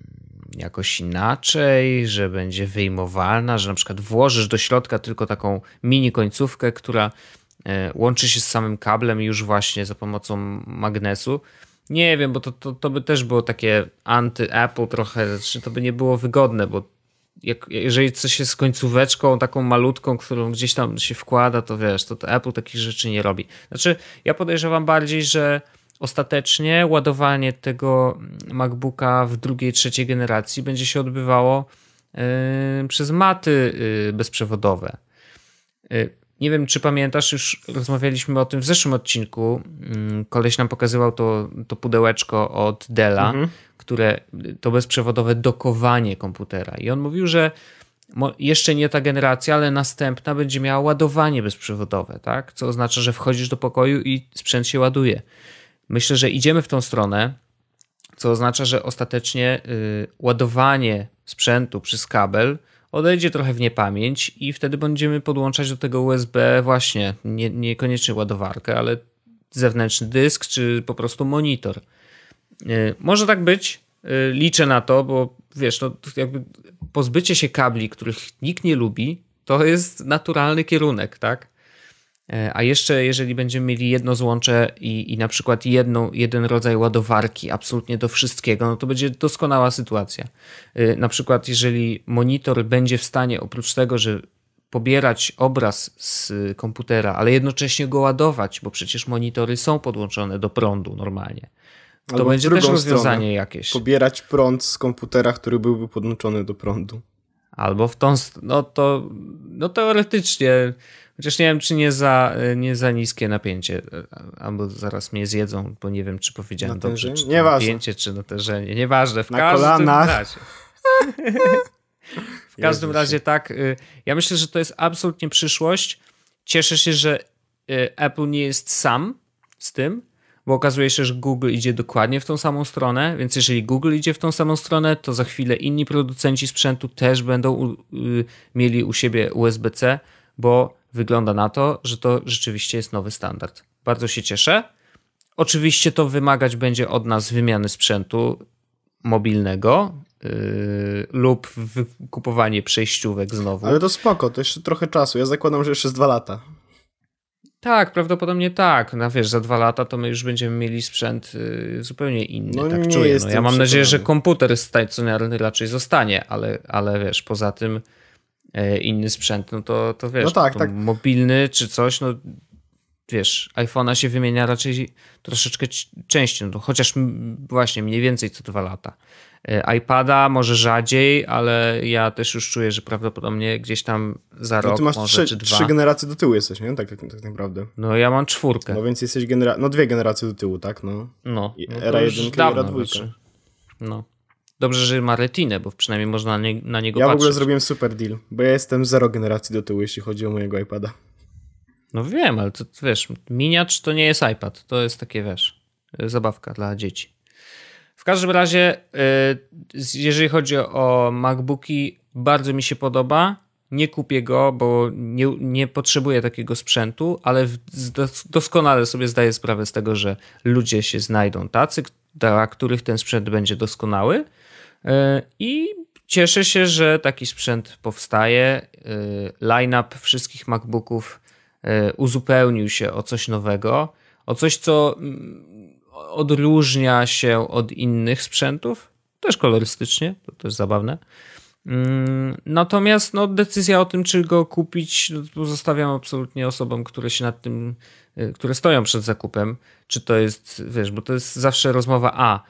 jakoś inaczej, że będzie wyjmowalna, że na przykład włożysz do środka tylko taką mini końcówkę, która e, łączy się z samym kablem już właśnie za pomocą magnesu. Nie wiem, bo to, to, to by też było takie anty-Apple trochę, czy to by nie było wygodne, bo jak, jeżeli coś jest z końcóweczką taką malutką, którą gdzieś tam się wkłada, to wiesz, to, to Apple takich rzeczy nie robi. Znaczy, ja podejrzewam bardziej, że ostatecznie ładowanie tego MacBooka w drugiej, trzeciej generacji będzie się odbywało yy, przez maty yy, bezprzewodowe. Yy, nie wiem, czy pamiętasz, już rozmawialiśmy o tym w zeszłym odcinku. Mm, koleś nam pokazywał to, to pudełeczko od Della, mhm. które to bezprzewodowe dokowanie komputera. I on mówił, że jeszcze nie ta generacja, ale następna będzie miała ładowanie bezprzewodowe, tak? Co oznacza, że wchodzisz do pokoju i sprzęt się ładuje. Myślę, że idziemy w tą stronę, co oznacza, że ostatecznie y, ładowanie sprzętu przez kabel odejdzie trochę w niepamięć i wtedy będziemy podłączać do tego USB właśnie nie, niekoniecznie ładowarkę, ale zewnętrzny dysk czy po prostu monitor. Y, może tak być, y, liczę na to, bo wiesz, no, jakby pozbycie się kabli, których nikt nie lubi, to jest naturalny kierunek, tak? E, a jeszcze, jeżeli będziemy mieli jedno złącze i, i na przykład jedną, jeden rodzaj ładowarki absolutnie do wszystkiego, no to będzie doskonała sytuacja. E, na przykład, jeżeli monitor będzie w stanie, oprócz tego, że pobierać obraz z komputera, ale jednocześnie go ładować, bo przecież monitory są podłączone do prądu normalnie. To Albo będzie też rozwiązanie jakieś. Pobierać prąd z komputera, który byłby podłączony do prądu. Albo w tą, no to no teoretycznie, chociaż nie wiem, czy nie za, nie za niskie napięcie, albo zaraz mnie zjedzą, bo nie wiem, czy powiedziałem dobrze, czy Nieważne. napięcie, czy natężenie, nieważne, w Na każdym kolanach. razie. W każdym razie tak, y, ja myślę, że to jest absolutnie przyszłość. Cieszę się, że y, Apple nie jest sam z tym, bo okazuje się, że Google idzie dokładnie w tą samą stronę, więc jeżeli Google idzie w tą samą stronę, to za chwilę inni producenci sprzętu też będą u, y, mieli u siebie USB-C, bo wygląda na to, że to rzeczywiście jest nowy standard. Bardzo się cieszę. Oczywiście to wymagać będzie od nas wymiany sprzętu mobilnego yy, lub wykupowanie przejściówek znowu. Ale to spoko, to jeszcze trochę czasu. Ja zakładam, że jeszcze z dwa lata. Tak, prawdopodobnie tak. No wiesz, za dwa lata to my już będziemy mieli sprzęt y, zupełnie inny, No tak czuję. No, ja mam nadzieję, że komputer stacjonarny raczej zostanie, ale, ale wiesz, poza tym inny sprzęt, no to, to wiesz, No tak, to tak. mobilny czy coś, no wiesz, iPhone'a się wymienia raczej troszeczkę częściej, no, chociaż właśnie mniej więcej co dwa lata. E, iPada może rzadziej, ale ja też już czuję, że prawdopodobnie gdzieś tam za No rok ty masz może trzy, trzy generacje do tyłu jesteś, nie? Tak, tak, tak naprawdę. No ja mam czwórkę. No więc jesteś genera... No dwie generacje do tyłu, tak? No. No, no era już jedynka i dawno, era dwójka. znaczy. No. Dobrze, że ma retinę, bo przynajmniej można na, nie, na niego Ja w patrzeć. ogóle zrobiłem super deal, bo ja jestem zero generacji do tyłu, jeśli chodzi o mojego iPada. No wiem, ale to wiesz, miniacz to nie jest iPad, to jest takie, wiesz, zabawka dla dzieci. W każdym razie, y, jeżeli chodzi o MacBooki, bardzo mi się podoba. Nie kupię go, bo nie, nie potrzebuję takiego sprzętu, ale w- doskonale sobie zdaję sprawę z tego, że ludzie się znajdą tacy, dla których ten sprzęt będzie doskonały. Y, I cieszę się, że taki sprzęt powstaje. Y, Line-up wszystkich MacBooków y, uzupełnił się o coś nowego, o coś, co mm, odróżnia się od innych sprzętów, też kolorystycznie, to też zabawne. Mm, Natomiast no, decyzja o tym, czy go kupić, no, pozostawiam absolutnie osobom, które się nad tym, które stoją przed zakupem. Czy to jest, wiesz, bo to jest zawsze rozmowa A.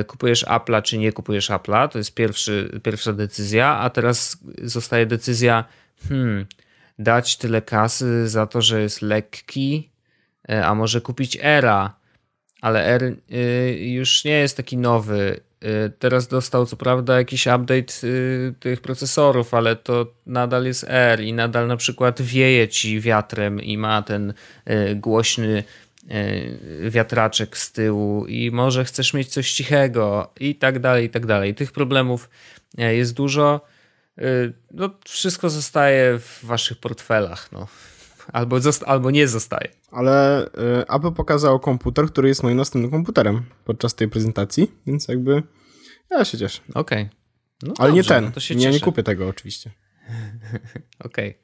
y, Kupujesz Apple'a, czy nie kupujesz Apple'a? To jest pierwszy, pierwsza decyzja, a teraz zostaje decyzja, hmm, dać tyle kasy za to, że jest lekki, y, a może kupić Era, ale R y, już nie jest taki nowy. Y, Teraz dostał co prawda jakiś update y, tych procesorów, ale to nadal jest R i nadal na przykład wieje ci wiatrem i ma ten głośny wiatraczek z tyłu i może chcesz mieć coś cichego i tak dalej, i tak dalej. Tych problemów y, jest dużo. Y, No, wszystko zostaje w waszych portfelach. No. Albo, albo nie zostaje. Ale Apple pokazało komputer, który jest moim następnym komputerem podczas tej prezentacji, więc jakby ja się cieszę. Okej. No Ale nie dobrze, ten. No to się ja nie kupię tego oczywiście. Okej.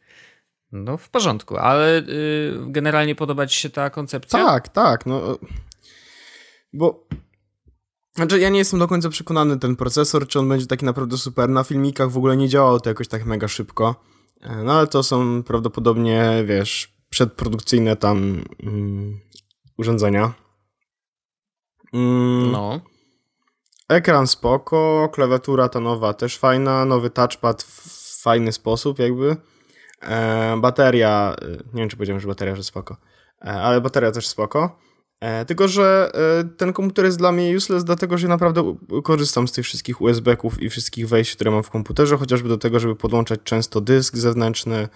No w porządku, ale y, generalnie podoba ci się ta koncepcja? Tak, tak, no. Bo. Znaczy, ja nie jestem do końca przekonany ten procesor, czy on będzie taki naprawdę super. Na filmikach w ogóle nie działało to jakoś tak mega szybko. E, No ale to są prawdopodobnie, wiesz, przedprodukcyjne tam mm, urządzenia. Mm, No. Ekran spoko, klawiatura ta nowa też fajna, nowy touchpad w fajny sposób jakby. E, bateria, e, nie wiem czy powiedziałem, że bateria, że spoko, e, ale bateria też spoko. E, tylko, że e, ten komputer jest dla mnie useless, dlatego że naprawdę korzystam z tych wszystkich USB-ków i wszystkich wejść, które mam w komputerze, chociażby do tego, żeby podłączać często dysk zewnętrzny e,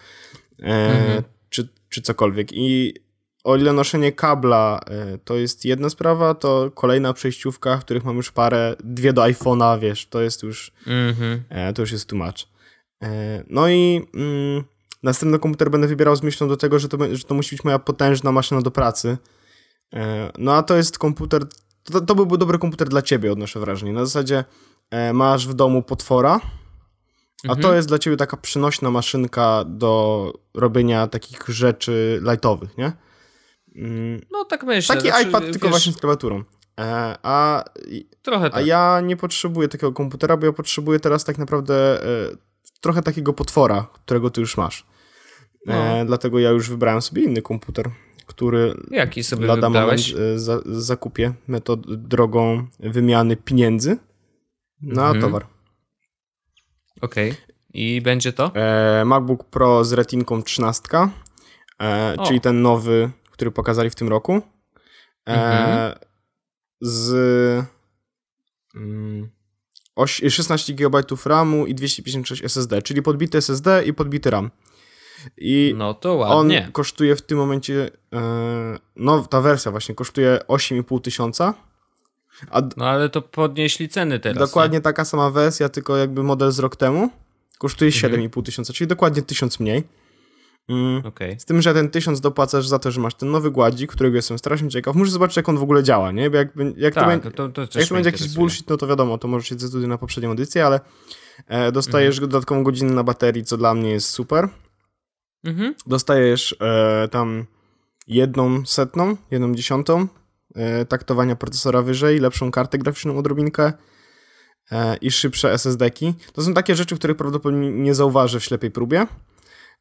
Mhm. czy, czy cokolwiek. I o ile noszenie kabla e, to jest jedna sprawa, to kolejna przejściówka, w których mam już parę, dwie do iPhone'a, wiesz, to jest już, Mhm. e, to już jest too much. E, no i mm, następny komputer będę wybierał z myślą do tego, że to, że to musi być moja potężna maszyna do pracy. E, no a to jest komputer, to, to byłby dobry komputer dla ciebie, odnoszę wrażenie. Na zasadzie e, masz w domu potwora, a to jest dla ciebie taka przynośna maszynka do robienia takich rzeczy lightowych, nie? Mm, No tak myślę. Taki znaczy, iPad, tylko wiesz, właśnie z klawiaturą. E, a, Trochę a tak. ja nie potrzebuję takiego komputera, bo ja potrzebuję teraz tak naprawdę trochę takiego potwora, którego ty już masz. E, No. Dlatego ja już wybrałem sobie inny komputer, który Jaki sobie lada wybrałeś? moment e, za, zakupię metod, drogą wymiany pieniędzy na Mhm. towar. Okej. I będzie to? E, MacBook Pro z retinką 13, e, czyli ten nowy, który pokazali w tym roku. E, Mhm. Z mm, 16 GB RAMu i 256 SSD, czyli podbity SSD i podbity RAM. I No to on ładnie. kosztuje w tym momencie, e, no ta wersja właśnie kosztuje 8,5 tysiąca. No ale to podnieśli ceny teraz. dokładnie taka sama wersja, tylko jakby model z rok temu kosztuje Mhm. 7,5 tysiąca, czyli dokładnie 1000 mniej. Mm. Okej. Z tym, że ten 1000 dopłacasz za to, że masz ten nowy gładzik, którego jestem strasznie ciekaw. Muszę zobaczyć, jak on w ogóle działa, nie? Bo jak, jak to Tak, będzie, to, to, też jak to będzie jakiś bullshit, no to wiadomo, to może się zdecyduje na poprzednią edycję, ale e, dostajesz Mhm. dodatkową godzinę na baterii, co dla mnie jest super. Mhm. Dostajesz e, tam jedną setną, jedną dziesiątą e, taktowania procesora wyżej, lepszą kartę graficzną odrobinkę e, i szybsze SSD-ki. To są takie rzeczy, których prawdopodobnie nie zauważę w ślepej próbie.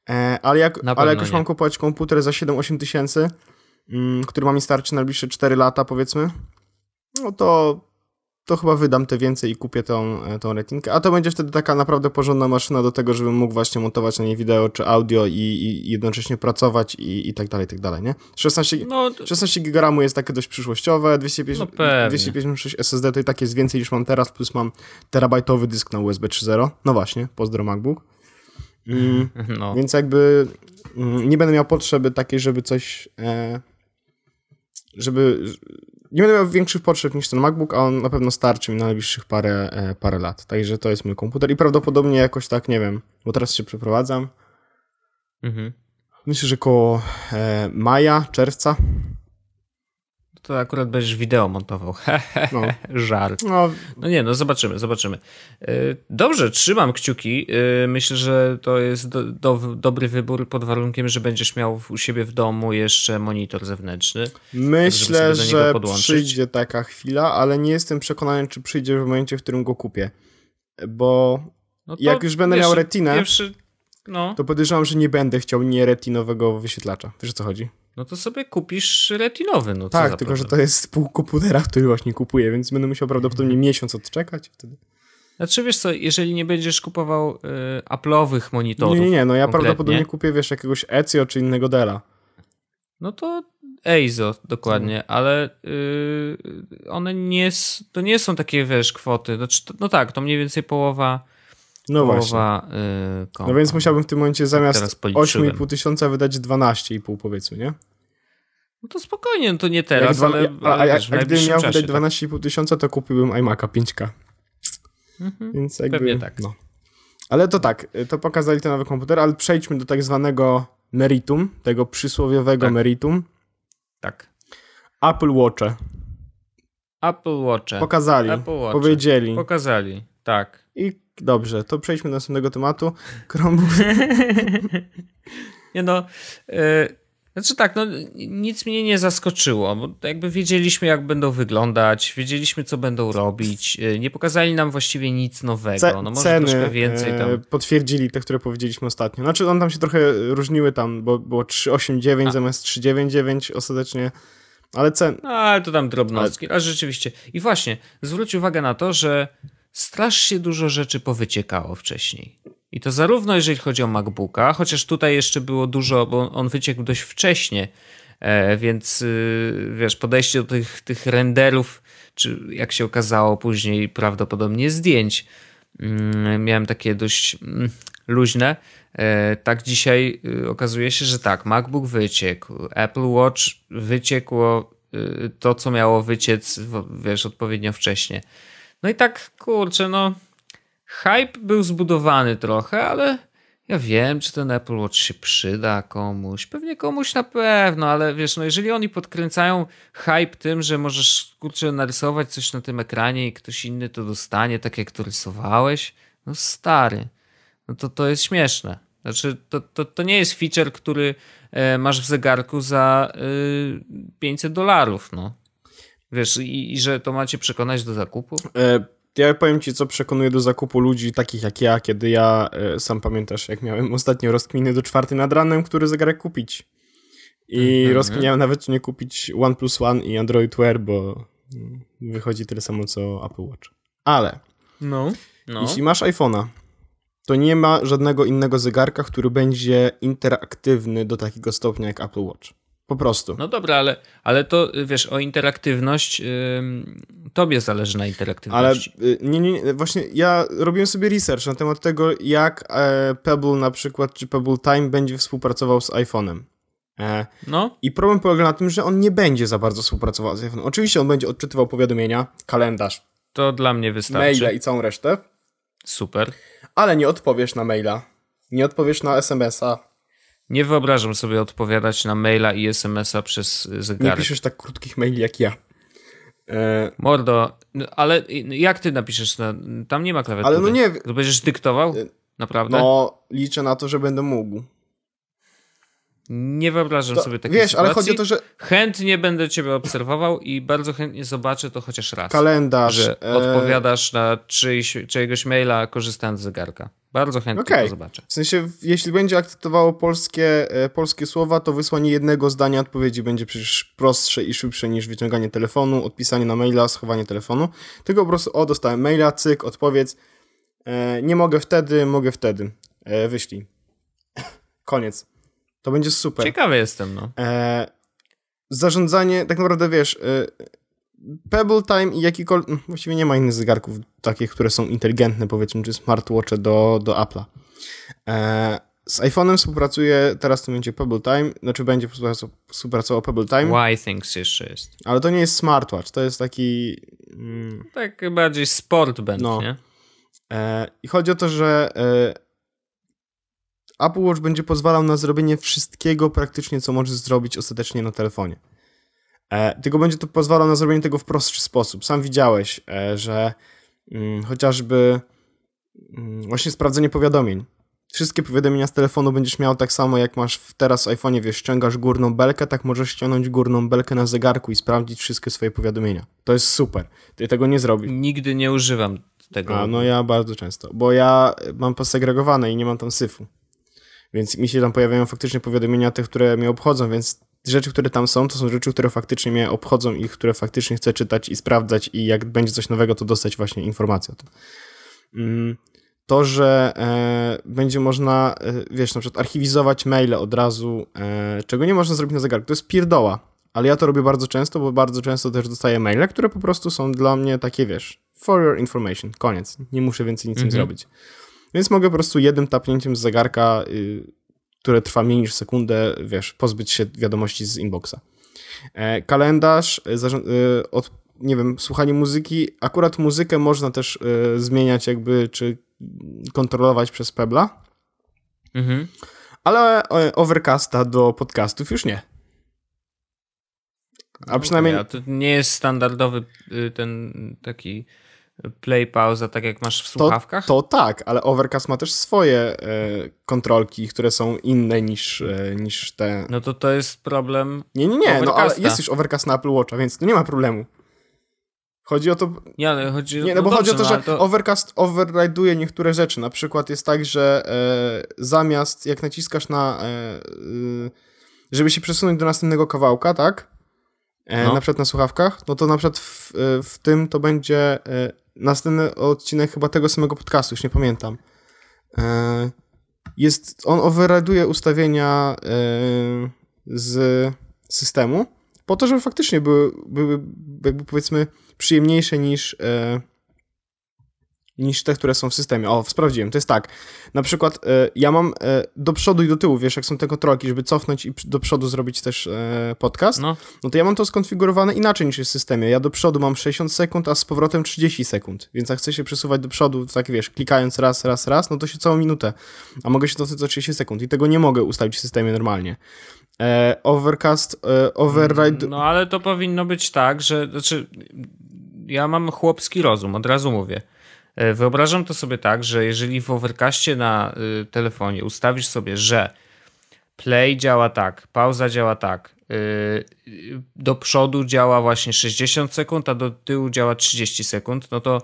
E, ale, jak, ale jak już nie. mam kupować komputer za 7-8 tysięcy, mm, który ma mi starczy na najbliższe 4 lata, powiedzmy, no to, to chyba wydam te więcej i kupię tą, e, tą retinkę. A to będzie wtedy taka naprawdę porządna maszyna do tego, żebym mógł właśnie montować na niej wideo czy audio i, i jednocześnie pracować i, i tak dalej, i tak dalej, nie? 16, No, to- 16 GB jest takie dość przyszłościowe, 250, No pewnie. 256 SSD to i tak jest więcej niż mam teraz, plus mam terabajtowy dysk na USB 3.0. No właśnie, pozdro MacBook. Mm, no. więc jakby mm, nie będę miał potrzeby takiej, żeby coś. E, żeby. Nie będę miał większych potrzeb niż ten MacBook, a on na pewno starczy mi na najbliższych parę, e, parę lat. Także to jest mój komputer i prawdopodobnie jakoś tak, nie wiem, bo teraz się przeprowadzam. Mhm. Myślę, że koło e, maja, czerwca. To akurat będziesz wideo montował. No. Żart. No, No nie, no zobaczymy, zobaczymy. Y, Dobrze, trzymam kciuki. Y, Myślę, że to jest do, do, dobry wybór pod warunkiem, że będziesz miał u siebie w domu jeszcze monitor zewnętrzny. myślę, do niego że przyjdzie taka chwila, ale nie jestem przekonany, czy przyjdzie w momencie, w którym go kupię. Bo No Jak już będę miał retinę, Pierwszy, no, to podejrzewam, że nie będę chciał nieretinowego wyświetlacza. Wiesz o co chodzi? No to sobie kupisz retinowy. No, Tak, tylko że problem. to jest pół komputera, który właśnie kupuję, więc będę musiał prawdopodobnie miesiąc odczekać. Wtedy. Znaczy wiesz co, jeżeli nie będziesz kupował y, Apple'owych monitorów, Nie, nie, nie, no ja kompletnie, prawdopodobnie kupię, wiesz, jakiegoś Ezio czy innego Dela. No to EIZO dokładnie, Mhm. ale y, one nie, to nie są takie, wiesz, kwoty. Znaczy, to, no tak, to mniej więcej połowa, No właśnie. y, kompa. No więc musiałbym w tym momencie teraz zamiast policzyłem. 8,5 tysiąca wydać 12,5 powiedzmy, nie? No to spokojnie, no to nie teraz, dwa, ale, ale jak, gdybym miał czasie. wydać 12,5 tysiąca, to kupiłbym iMac'a 5K. Mhm. Więc jakby, Pewnie tak. No. Ale to tak, to pokazali ten nowy komputer, ale przejdźmy do tak zwanego meritum, tego przysłowiowego Tak. meritum. Tak. Apple Watche. Apple Watche. Pokazali, Apple Watche. powiedzieli. Pokazali, tak. I dobrze, to przejdźmy do następnego tematu. Chromebook. Nie no, e, znaczy tak, no nic mnie nie zaskoczyło, bo jakby wiedzieliśmy jak będą wyglądać, wiedzieliśmy co będą robić, e, nie pokazali nam właściwie nic nowego, no może ceny troszkę więcej e, tam. potwierdzili te, które powiedzieliśmy ostatnio. Znaczy, one tam się trochę różniły tam, bo było 389 A. zamiast 399 ostatecznie, ale cen... No, ale to tam drobnostki, ale... rzeczywiście. I właśnie, zwróć uwagę na to, że strasznie dużo rzeczy powyciekało wcześniej. I to zarówno jeżeli chodzi o MacBooka, chociaż tutaj jeszcze było dużo, bo on wyciekł dość wcześnie, e, więc y, wiesz, podejście do tych, tych renderów, czy jak się okazało później prawdopodobnie zdjęć, mm, miałem takie dość mm, luźne. E, Tak dzisiaj y, okazuje się, że tak, MacBook wyciekł, Apple Watch wyciekło y, to, co miało wyciec, wiesz, odpowiednio wcześnie. No i tak, kurczę, no hype był zbudowany trochę, ale ja wiem, czy ten Apple Watch się przyda komuś. Pewnie komuś na pewno, ale wiesz, no jeżeli oni podkręcają hype tym, że możesz, kurczę, narysować coś na tym ekranie i ktoś inny to dostanie tak, jak to rysowałeś, no stary. no to to jest śmieszne. Znaczy, to, to, to nie jest feature, który e, masz w zegarku za y, 500 dolarów, no. Wiesz, i, i, że to macie przekonać do zakupu? E, ja powiem ci, co przekonuje do zakupu ludzi takich jak ja, kiedy ja, e, sam pamiętasz, jak miałem ostatnio rozkminy do czwartej nad ranem, który zegarek kupić. I mm -hmm. rozkminiałem nawet, czy nie kupić OnePlus One i Android Wear, bo mm, wychodzi tyle samo, co Apple Watch. Ale no, no. jeśli masz iPhone'a, to nie ma żadnego innego zegarka, który będzie interaktywny do takiego stopnia jak Apple Watch. Po prostu. No dobra, ale, ale to wiesz, o interaktywność, yy, tobie zależy na interaktywności. Ale yy, nie, nie, właśnie ja robiłem sobie research na temat tego, jak e, Pebble na przykład, czy Pebble Time będzie współpracował z iPhone'em. E, no. I problem polega na tym, że on nie będzie za bardzo współpracował z iPhone'em. Oczywiście on będzie odczytywał powiadomienia, kalendarz. To dla mnie wystarczy. Maile i całą resztę. Super. Ale nie odpowiesz na maila, nie odpowiesz na SMS-a, nie wyobrażam sobie odpowiadać na maila i SMS-a przez zegarek. Nie piszesz tak krótkich maili jak ja. E... Mordo, no, ale jak ty napiszesz? Na... Tam nie ma klawiatury. Ale no nie... To będziesz dyktował? E, Naprawdę? No, liczę na to, że będę mógł. Nie wyobrażam to, sobie takiej wiesz, sytuacji. ale chodzi o to, że... Chętnie będę ciebie obserwował i bardzo chętnie zobaczę to chociaż raz. Kalendarz. Że e... odpowiadasz na czyjś, czyjegoś maila korzystając z zegarka. Bardzo chętnie okay. to zobaczę. W sensie, jeśli będzie akceptowało polskie, e, polskie słowa, to wysłanie jednego zdania odpowiedzi będzie przecież prostsze i szybsze niż wyciąganie telefonu, odpisanie na maila, schowanie telefonu. Tylko po prostu, o, dostałem maila, cyk, odpowiedz. E, nie mogę wtedy, mogę wtedy. E, wyślij. Koniec. To będzie super. Ciekawy jestem, no. E, zarządzanie, tak naprawdę wiesz, e, Pebble Time i jakikolwiek, właściwie nie ma innych zegarków takich, które są inteligentne, powiedzmy, czy smartwatche do, do Apple'a. E, z iPhone'em współpracuje teraz w tym momencie Pebble Time, znaczy będzie współpracował Pebble Time. Things jeszcze jest. Ale to nie jest smartwatch, to jest taki... Mm, tak bardziej sport band, no. nie? E, I chodzi o to, że e, Apple Watch będzie pozwalał na zrobienie wszystkiego praktycznie, co możesz zrobić ostatecznie na telefonie. E, tylko będzie to pozwalał na zrobienie tego w prostszy sposób. Sam widziałeś, e, że mm, chociażby mm, właśnie sprawdzenie powiadomień. Wszystkie powiadomienia z telefonu będziesz miał tak samo, jak masz teraz w iPhone'ie, wiesz, ściągasz górną belkę, tak możesz ściągnąć górną belkę na zegarku i sprawdzić wszystkie swoje powiadomienia. To jest super. Ty tego nie zrobisz. Nigdy nie używam tego. A, no ja bardzo często, bo ja mam posegregowane i nie mam tam syfu. Więc mi się tam pojawiają faktycznie powiadomienia te, które mnie obchodzą, więc rzeczy, które tam są, to są rzeczy, które faktycznie mnie obchodzą i które faktycznie chcę czytać i sprawdzać i jak będzie coś nowego, to dostać właśnie informację o tym. Mm, to, że e, będzie można, e, wiesz, na przykład archiwizować maile od razu, e, czego nie można zrobić na zegarku, to jest pierdoła. Ale ja to robię bardzo często, bo bardzo często też dostaję maile, które po prostu są dla mnie takie, wiesz, for your information, koniec. Nie muszę więcej nic mhm. zrobić. Więc mogę po prostu jednym tapnięciem z zegarka y, które trwa mniej niż sekundę, wiesz, pozbyć się wiadomości z inboxa. E, kalendarz, e, e, od, nie wiem, słuchanie muzyki. Akurat muzykę można też zmieniać jakby, czy kontrolować przez Pebla. Mhm. Ale Overcasta do podcastów już nie. A przynajmniej... Okay, a to nie jest standardowy y, ten taki play pauza, tak jak masz w słuchawkach? To, to tak, ale Overcast ma też swoje e, kontrolki, które są inne niż, e, niż te. No to to jest problem. Nie, nie, nie, no ale jest już Overcast na Apple Watcha, więc nie ma problemu. Chodzi o to. Nie, ale chodzi Nie, no, bo dobrze, chodzi o to, no, że to... Overcast override'uje niektóre rzeczy. Na przykład jest tak, że e, zamiast jak naciskasz na. E, żeby się przesunąć do następnego kawałka, tak? E, no. Na przykład na słuchawkach, no to na przykład w, w tym to będzie e, następny odcinek chyba tego samego podcastu, już nie pamiętam. E, jest, on overriduje ustawienia e, z systemu po to, żeby faktycznie były, były jakby powiedzmy przyjemniejsze niż e, niż te, które są w systemie. O, sprawdziłem, to jest tak. Na przykład e, ja mam e, do przodu i do tyłu, wiesz, jak są te kontrolki, żeby cofnąć i do przodu zrobić też e, podcast, no. no to ja mam to skonfigurowane inaczej niż jest w systemie. Ja do przodu mam 60 sekund, a z powrotem 30 sekund, więc jak chcę się przesuwać do przodu, tak wiesz, klikając raz, raz, raz, no to się całą minutę, a mogę się cofnąć za 30 sekund i tego nie mogę ustawić w systemie normalnie. E, overcast, e, override... No ale to powinno być tak, że, znaczy ja mam chłopski rozum, od razu mówię wyobrażam to sobie tak, że jeżeli w Overcastie na y, telefonie ustawisz sobie, że play działa tak, pauza działa tak, y, do przodu działa właśnie 60 sekund, a do tyłu działa 30 sekund, no to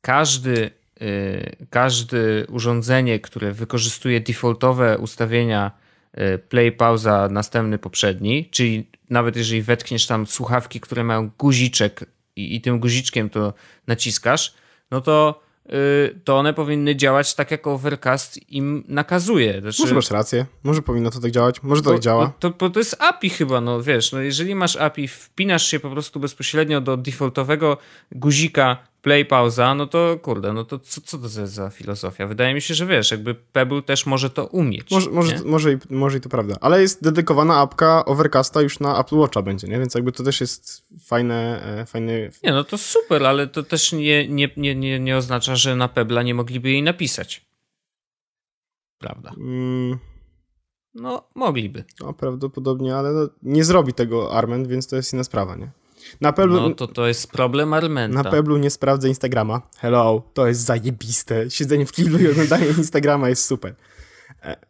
każdy, y, każdy urządzenie, które wykorzystuje defaultowe ustawienia y, play, pauza, następny, poprzedni, czyli nawet jeżeli wetkniesz tam słuchawki, które mają guziczek i, i tym guziczkiem to naciskasz, no to y, to one powinny działać tak, jak Overcast im nakazuje. Znaczy, Może masz rację, może powinno to tak działać, może to tak działa. Bo, to, bo to jest API chyba, no wiesz, no jeżeli masz API, wpinasz się po prostu bezpośrednio do defaultowego guzika play, pauza, no to kurde, no to co, co to jest za filozofia? Wydaje mi się, że wiesz, jakby Pebble też może to umieć. Może, może, może, i, może i to prawda, ale jest dedykowana apka Overcasta już na Apple Watcha będzie, nie? Więc jakby to też jest fajne, e, fajny... Nie, no to super, ale to też nie, nie, nie, nie, nie oznacza, że na Pebla nie mogliby jej napisać. Prawda? Mm, No, mogliby. no, prawdopodobnie, ale no, nie zrobi tego Arment, więc to jest inna sprawa, nie? Na Peblu, No to to jest problem Armenta. na Peblu nie sprawdzę Instagrama. Hello, to jest zajebiste. Siedzenie w kiblu i oglądanie Instagrama jest super.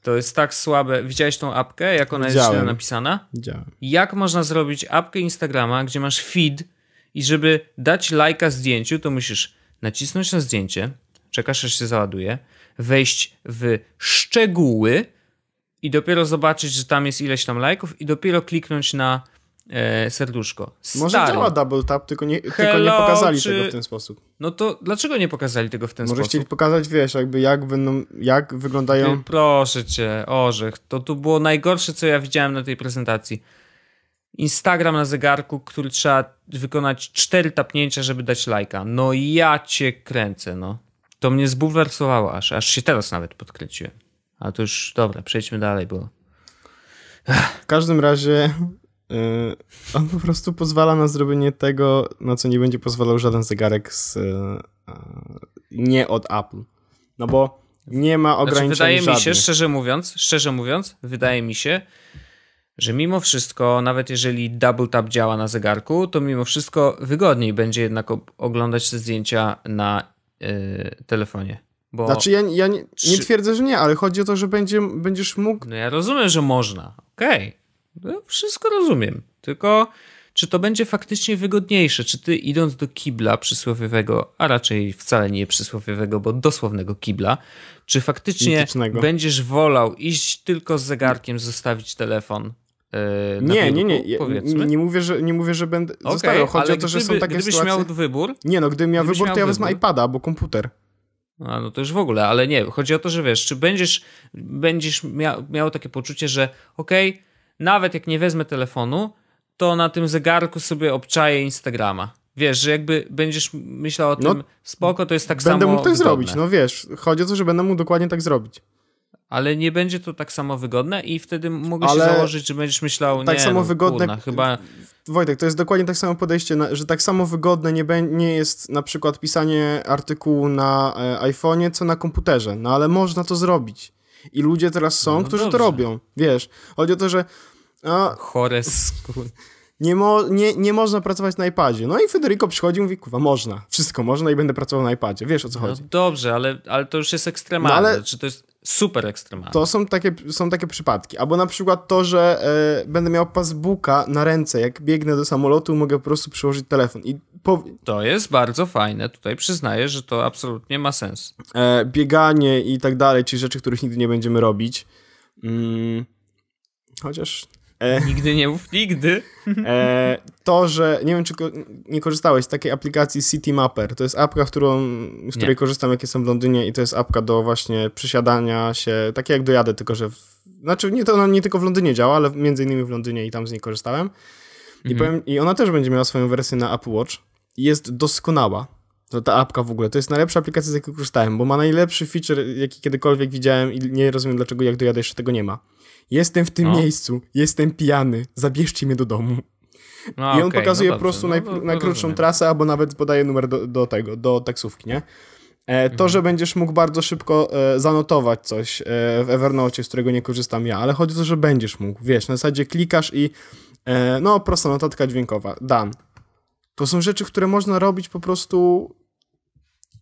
To jest tak słabe. Widziałeś tą apkę, jak ona jest Widziałem. źle napisana? Działa. Jak można zrobić apkę Instagrama, gdzie masz feed i żeby dać lajka zdjęciu, to musisz nacisnąć na zdjęcie, czekasz aż się załaduje, wejść w szczegóły i dopiero zobaczyć, że tam jest ileś tam lajków i dopiero kliknąć na e, serduszko. Może Stary, działa double tap, tylko nie, tylko nie Hello, pokazali czy- tego w ten sposób. No to dlaczego nie pokazali tego w ten Może sposób? chcieli pokazać, wiesz, jakby jak będą, jak wyglądają... Ty, proszę cię, orzech. To tu było najgorsze, co ja widziałem na tej prezentacji. Instagram na zegarku, który trzeba wykonać cztery tapnięcia, żeby dać lajka. No ja cię kręcę, no. To mnie zbulwersowało aż, aż się teraz nawet podkręciłem. A to już, dobra, przejdźmy dalej, bo... W każdym razie on po prostu pozwala na zrobienie tego, na co nie będzie pozwalał żaden zegarek z, yy, nie od Apple. No bo nie ma Znaczy, ograniczeń wydaje mi się, żadnych. szczerze mówiąc, szczerze mówiąc, wydaje mi się, że mimo wszystko, nawet jeżeli double tap działa na zegarku, to mimo wszystko wygodniej będzie jednak oglądać te zdjęcia na yy, telefonie. Bo Znaczy ja, ja nie, nie twierdzę, że nie, ale chodzi o to, że będzie, będziesz mógł... no ja rozumiem, że można. Okej. No, wszystko rozumiem. Tylko czy to będzie faktycznie wygodniejsze? Czy ty idąc do kibla przysłowiowego, a raczej wcale nie przysłowiowego, bo dosłownego kibla, czy faktycznie Mitycznego. będziesz wolał iść tylko z zegarkiem, zostawić telefon? Yy, Nie, nie, nie, nie, nie mówię, że, nie mówię, że będę Okej, zostawiał. Chodzi ale o to, że gdyby, są takie gdybyś sytuacje... miał wybór, Nie no, gdybym miał wybór, miał to ja wezmę iPada albo komputer. A, no to już w ogóle, ale nie, chodzi o to, że wiesz, czy będziesz, będziesz mia miał takie poczucie, że okej, nawet jak nie wezmę telefonu, to na tym zegarku sobie obczaję Instagrama. Wiesz, że jakby będziesz myślał o No, tym, spoko, to jest tak będę samo mógł tak wygodne. zrobić, no wiesz. Chodzi o to, że będę mógł dokładnie tak zrobić. Ale nie będzie to tak samo wygodne i wtedy mogę Ale się założyć, że będziesz myślał, tak nie, samo no, wygodne- kurna, chyba... Wojtek, to jest dokładnie tak samo podejście, że tak samo wygodne nie, nie jest na przykład pisanie artykułu na e, iPhone'ie, co na komputerze. No ale można to zrobić. I ludzie teraz są, No którzy dobrze. to robią. Wiesz, chodzi o to, że a, Chore skur... nie, mo, nie, nie można pracować na iPadzie. No i Federico przychodzi i mówi, kurwa, można. Wszystko można i będę pracował na iPadzie. Wiesz, o co No chodzi. dobrze, ale, ale to już jest ekstremalne, No ale- czy to jest super ekstremalne. To są takie, są takie przypadki. Albo na przykład to, że e, będę miał passbooka na ręce, jak biegnę do samolotu, mogę po prostu przyłożyć telefon. I po, To jest bardzo fajne. Tutaj przyznaję, że to absolutnie ma sens. e, bieganie i tak dalej, czyli rzeczy, których nigdy nie będziemy robić. Mm, chociaż e, Nigdy nie mów nigdy. e, to, że nie wiem, czy ko- nie korzystałeś z takiej aplikacji City Mapper. To jest apka, którą, z której Nie. korzystam, jak jestem w Londynie i to jest apka do właśnie przesiadania się, takie jak dojadę, tylko że w, znaczy nie, to ona nie tylko w Londynie działa, ale między innymi w Londynie i tam z niej korzystałem. I, powiem, I ona też będzie miała swoją wersję na Apple Watch. I jest doskonała. To ta apka w ogóle. To jest najlepsza aplikacja, z jakiej korzystałem, bo ma najlepszy feature, jaki kiedykolwiek widziałem i nie rozumiem, dlaczego jak dojadę jeszcze tego nie ma. Jestem w tym No. miejscu, jestem pijany, zabierzcie mnie do domu. No, I on okej, pokazuje no po prostu naj, no, no, najkrótszą trasę, albo nawet podaje numer do, do tego, do taksówki, nie? E, to, Mhm. że będziesz mógł bardzo szybko e, zanotować coś e, w Evernote, z którego nie korzystam ja, ale chodzi o to, że będziesz mógł, wiesz, na zasadzie klikasz i e, no, prosta notatka dźwiękowa, done. To są rzeczy, które można robić po prostu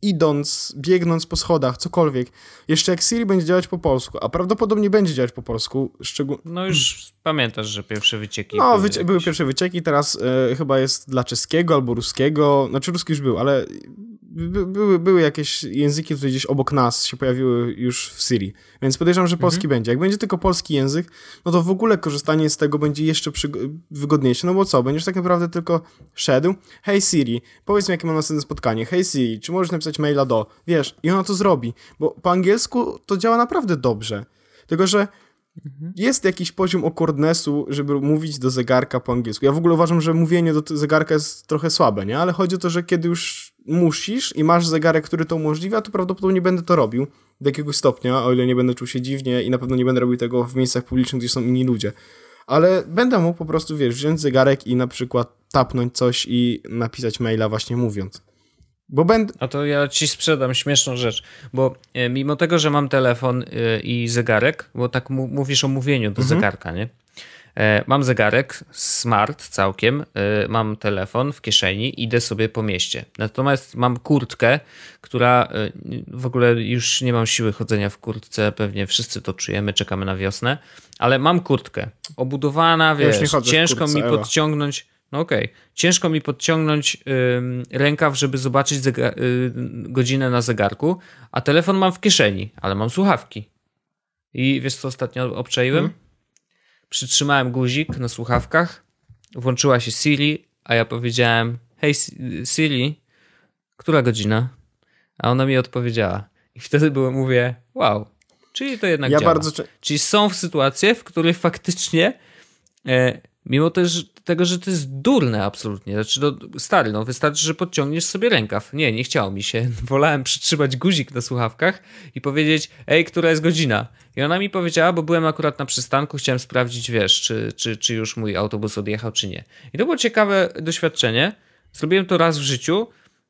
idąc, biegnąc po schodach, cokolwiek. Jeszcze jak Siri będzie działać po polsku, a prawdopodobnie będzie działać po polsku, szczególnie... No już pamiętasz, że pierwsze wycieki No, były, wycie- były pierwsze wycieki, teraz e, chyba jest dla czeskiego albo ruskiego, znaczy ruski już był, ale by, były, były jakieś języki, które gdzieś obok nas się pojawiły już w Siri, więc podejrzewam, że polski będzie. Jak będzie tylko polski język, no to w ogóle korzystanie z tego będzie jeszcze wygodniejsze, no bo co, będziesz tak naprawdę tylko szedł, hej Siri, powiedz mi jakie mam następne spotkanie, hej Siri, czy możesz napisać maila do, wiesz, i ona to zrobi, bo po angielsku to działa naprawdę dobrze, tylko że jest jakiś poziom awkwardnessu, żeby mówić do zegarka po angielsku. Ja w ogóle uważam, że mówienie do zegarka jest trochę słabe, nie? Ale chodzi o to, że kiedy już musisz i masz zegarek, który to umożliwia, to prawdopodobnie będę to robił do jakiegoś stopnia, o ile nie będę czuł się dziwnie i na pewno nie będę robił tego w miejscach publicznych, gdzie są inni ludzie. Ale będę mógł po prostu, wiesz, wziąć zegarek i na przykład tapnąć coś i napisać maila właśnie mówiąc. Bo będę... A to ja ci sprzedam śmieszną rzecz, bo e, mimo tego, że mam telefon e, i zegarek, bo tak mówisz o mówieniu do zegarka, nie? E, Mam zegarek, smart całkiem, mam telefon w kieszeni, idę sobie po mieście. Natomiast mam kurtkę, która w ogóle już nie mam siły chodzenia w kurtce, pewnie wszyscy to czujemy, czekamy na wiosnę, ale mam kurtkę obudowana, wiesz, ciężko kurtce, mi Ewa. No okej, ciężko mi podciągnąć ym, rękaw, żeby zobaczyć zega- y, godzinę na zegarku, a telefon mam w kieszeni, ale mam słuchawki. I wiesz co ostatnio obczaiłem? Mhm. Przytrzymałem guzik na słuchawkach, włączyła się Siri, a ja powiedziałem, hej Si- Siri, która godzina? A ona mi odpowiedziała. I wtedy było, mówię, wow, czyli to jednak Ja działa. bardzo... Czyli są sytuacje, w których faktycznie, e, mimo też tego, że to jest durne absolutnie, znaczy no, stary, no wystarczy, że podciągniesz sobie rękaw. Nie, nie chciało mi się. Wolałem przytrzymać guzik na słuchawkach i powiedzieć, ej, która jest godzina? I ona mi powiedziała, bo byłem akurat na przystanku, chciałem sprawdzić, wiesz, czy, czy, czy już mój autobus odjechał, czy nie. I to było ciekawe doświadczenie. Zrobiłem to raz w życiu.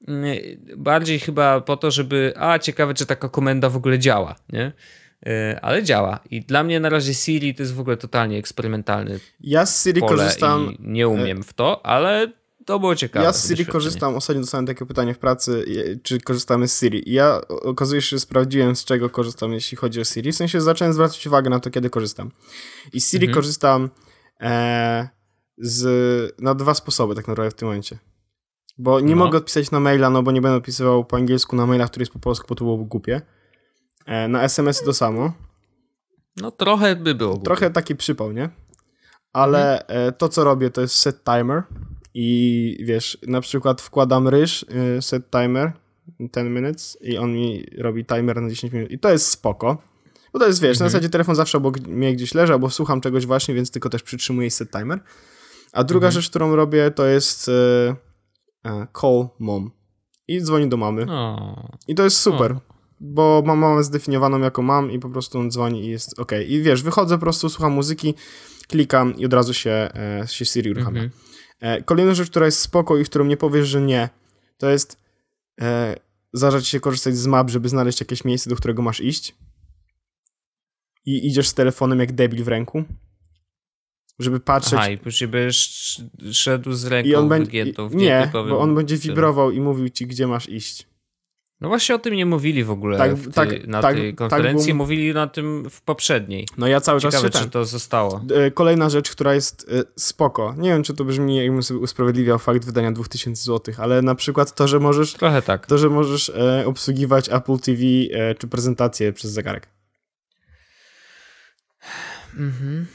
Mm, Bardziej chyba po to, żeby. A, ciekawe, czy taka komenda w ogóle działa, nie? E, Ale działa. I dla mnie na razie Siri to jest w ogóle totalnie eksperymentalny Ja z Siri korzystam... nie umiem w to, ale to było ciekawe. Ja z Siri korzystam, ostatnio dostałem takie pytanie w pracy, czy korzystamy z Siri. I ja okazuje się, że sprawdziłem, z czego korzystam, jeśli chodzi o Siri. W sensie zacząłem zwracać uwagę na to, kiedy korzystam. I z Siri Mhm. korzystam e, z, na dwa sposoby tak naprawdę w tym momencie. Bo nie No. mogę odpisać na maila, no bo nie będę odpisywał po angielsku na maila, który jest po polsku, bo to byłoby głupie. E, na SMS to samo. No trochę by było. głupie. Trochę taki przypał, nie? Ale e, to, co robię, to jest set timer i wiesz, na przykład wkładam ryż, y, set timer 10 minutes i on mi robi timer na 10 minut i to jest spoko. Bo to jest, wiesz, na zasadzie telefon zawsze obok mnie gdzieś leży, albo słucham czegoś właśnie, więc tylko też przytrzymuję set timer. A druga rzecz, którą robię, to jest e, e, call mom. I dzwoni do mamy. I to jest super, O. bo mam mamę zdefiniowaną jako mam i po prostu on dzwoni i jest ok. I wiesz, wychodzę po prostu, słucham muzyki, klikam i od razu się, e, się Siri uruchamia. Mhm. E, kolejna rzecz, która jest spoko i w którą nie powiesz, że nie, to jest e, zacząć się korzystać z map, żeby znaleźć jakieś miejsce, do którego masz iść. I idziesz z telefonem jak debil w ręku, żeby patrzeć. Aha, i później będziesz szedł z ręką I on będzie. wygiętą w Nie, bo on będzie wibrował i mówił ci, gdzie masz iść. No właśnie o tym nie mówili w ogóle Tak, w tej, tak, na tak, tej tak konferencji, było- mówili na tym w poprzedniej. No ja cały czas Ciekawe, się czy ten. to zostało. E, Kolejna rzecz, która jest e, spoko. Nie wiem, czy to brzmi, jakbym sobie usprawiedliwiał fakt wydania 2000 zł, ale na przykład to, że możesz, Trochę tak. to, że możesz e, obsługiwać Apple TV czy prezentację przez zegarek. Mhm.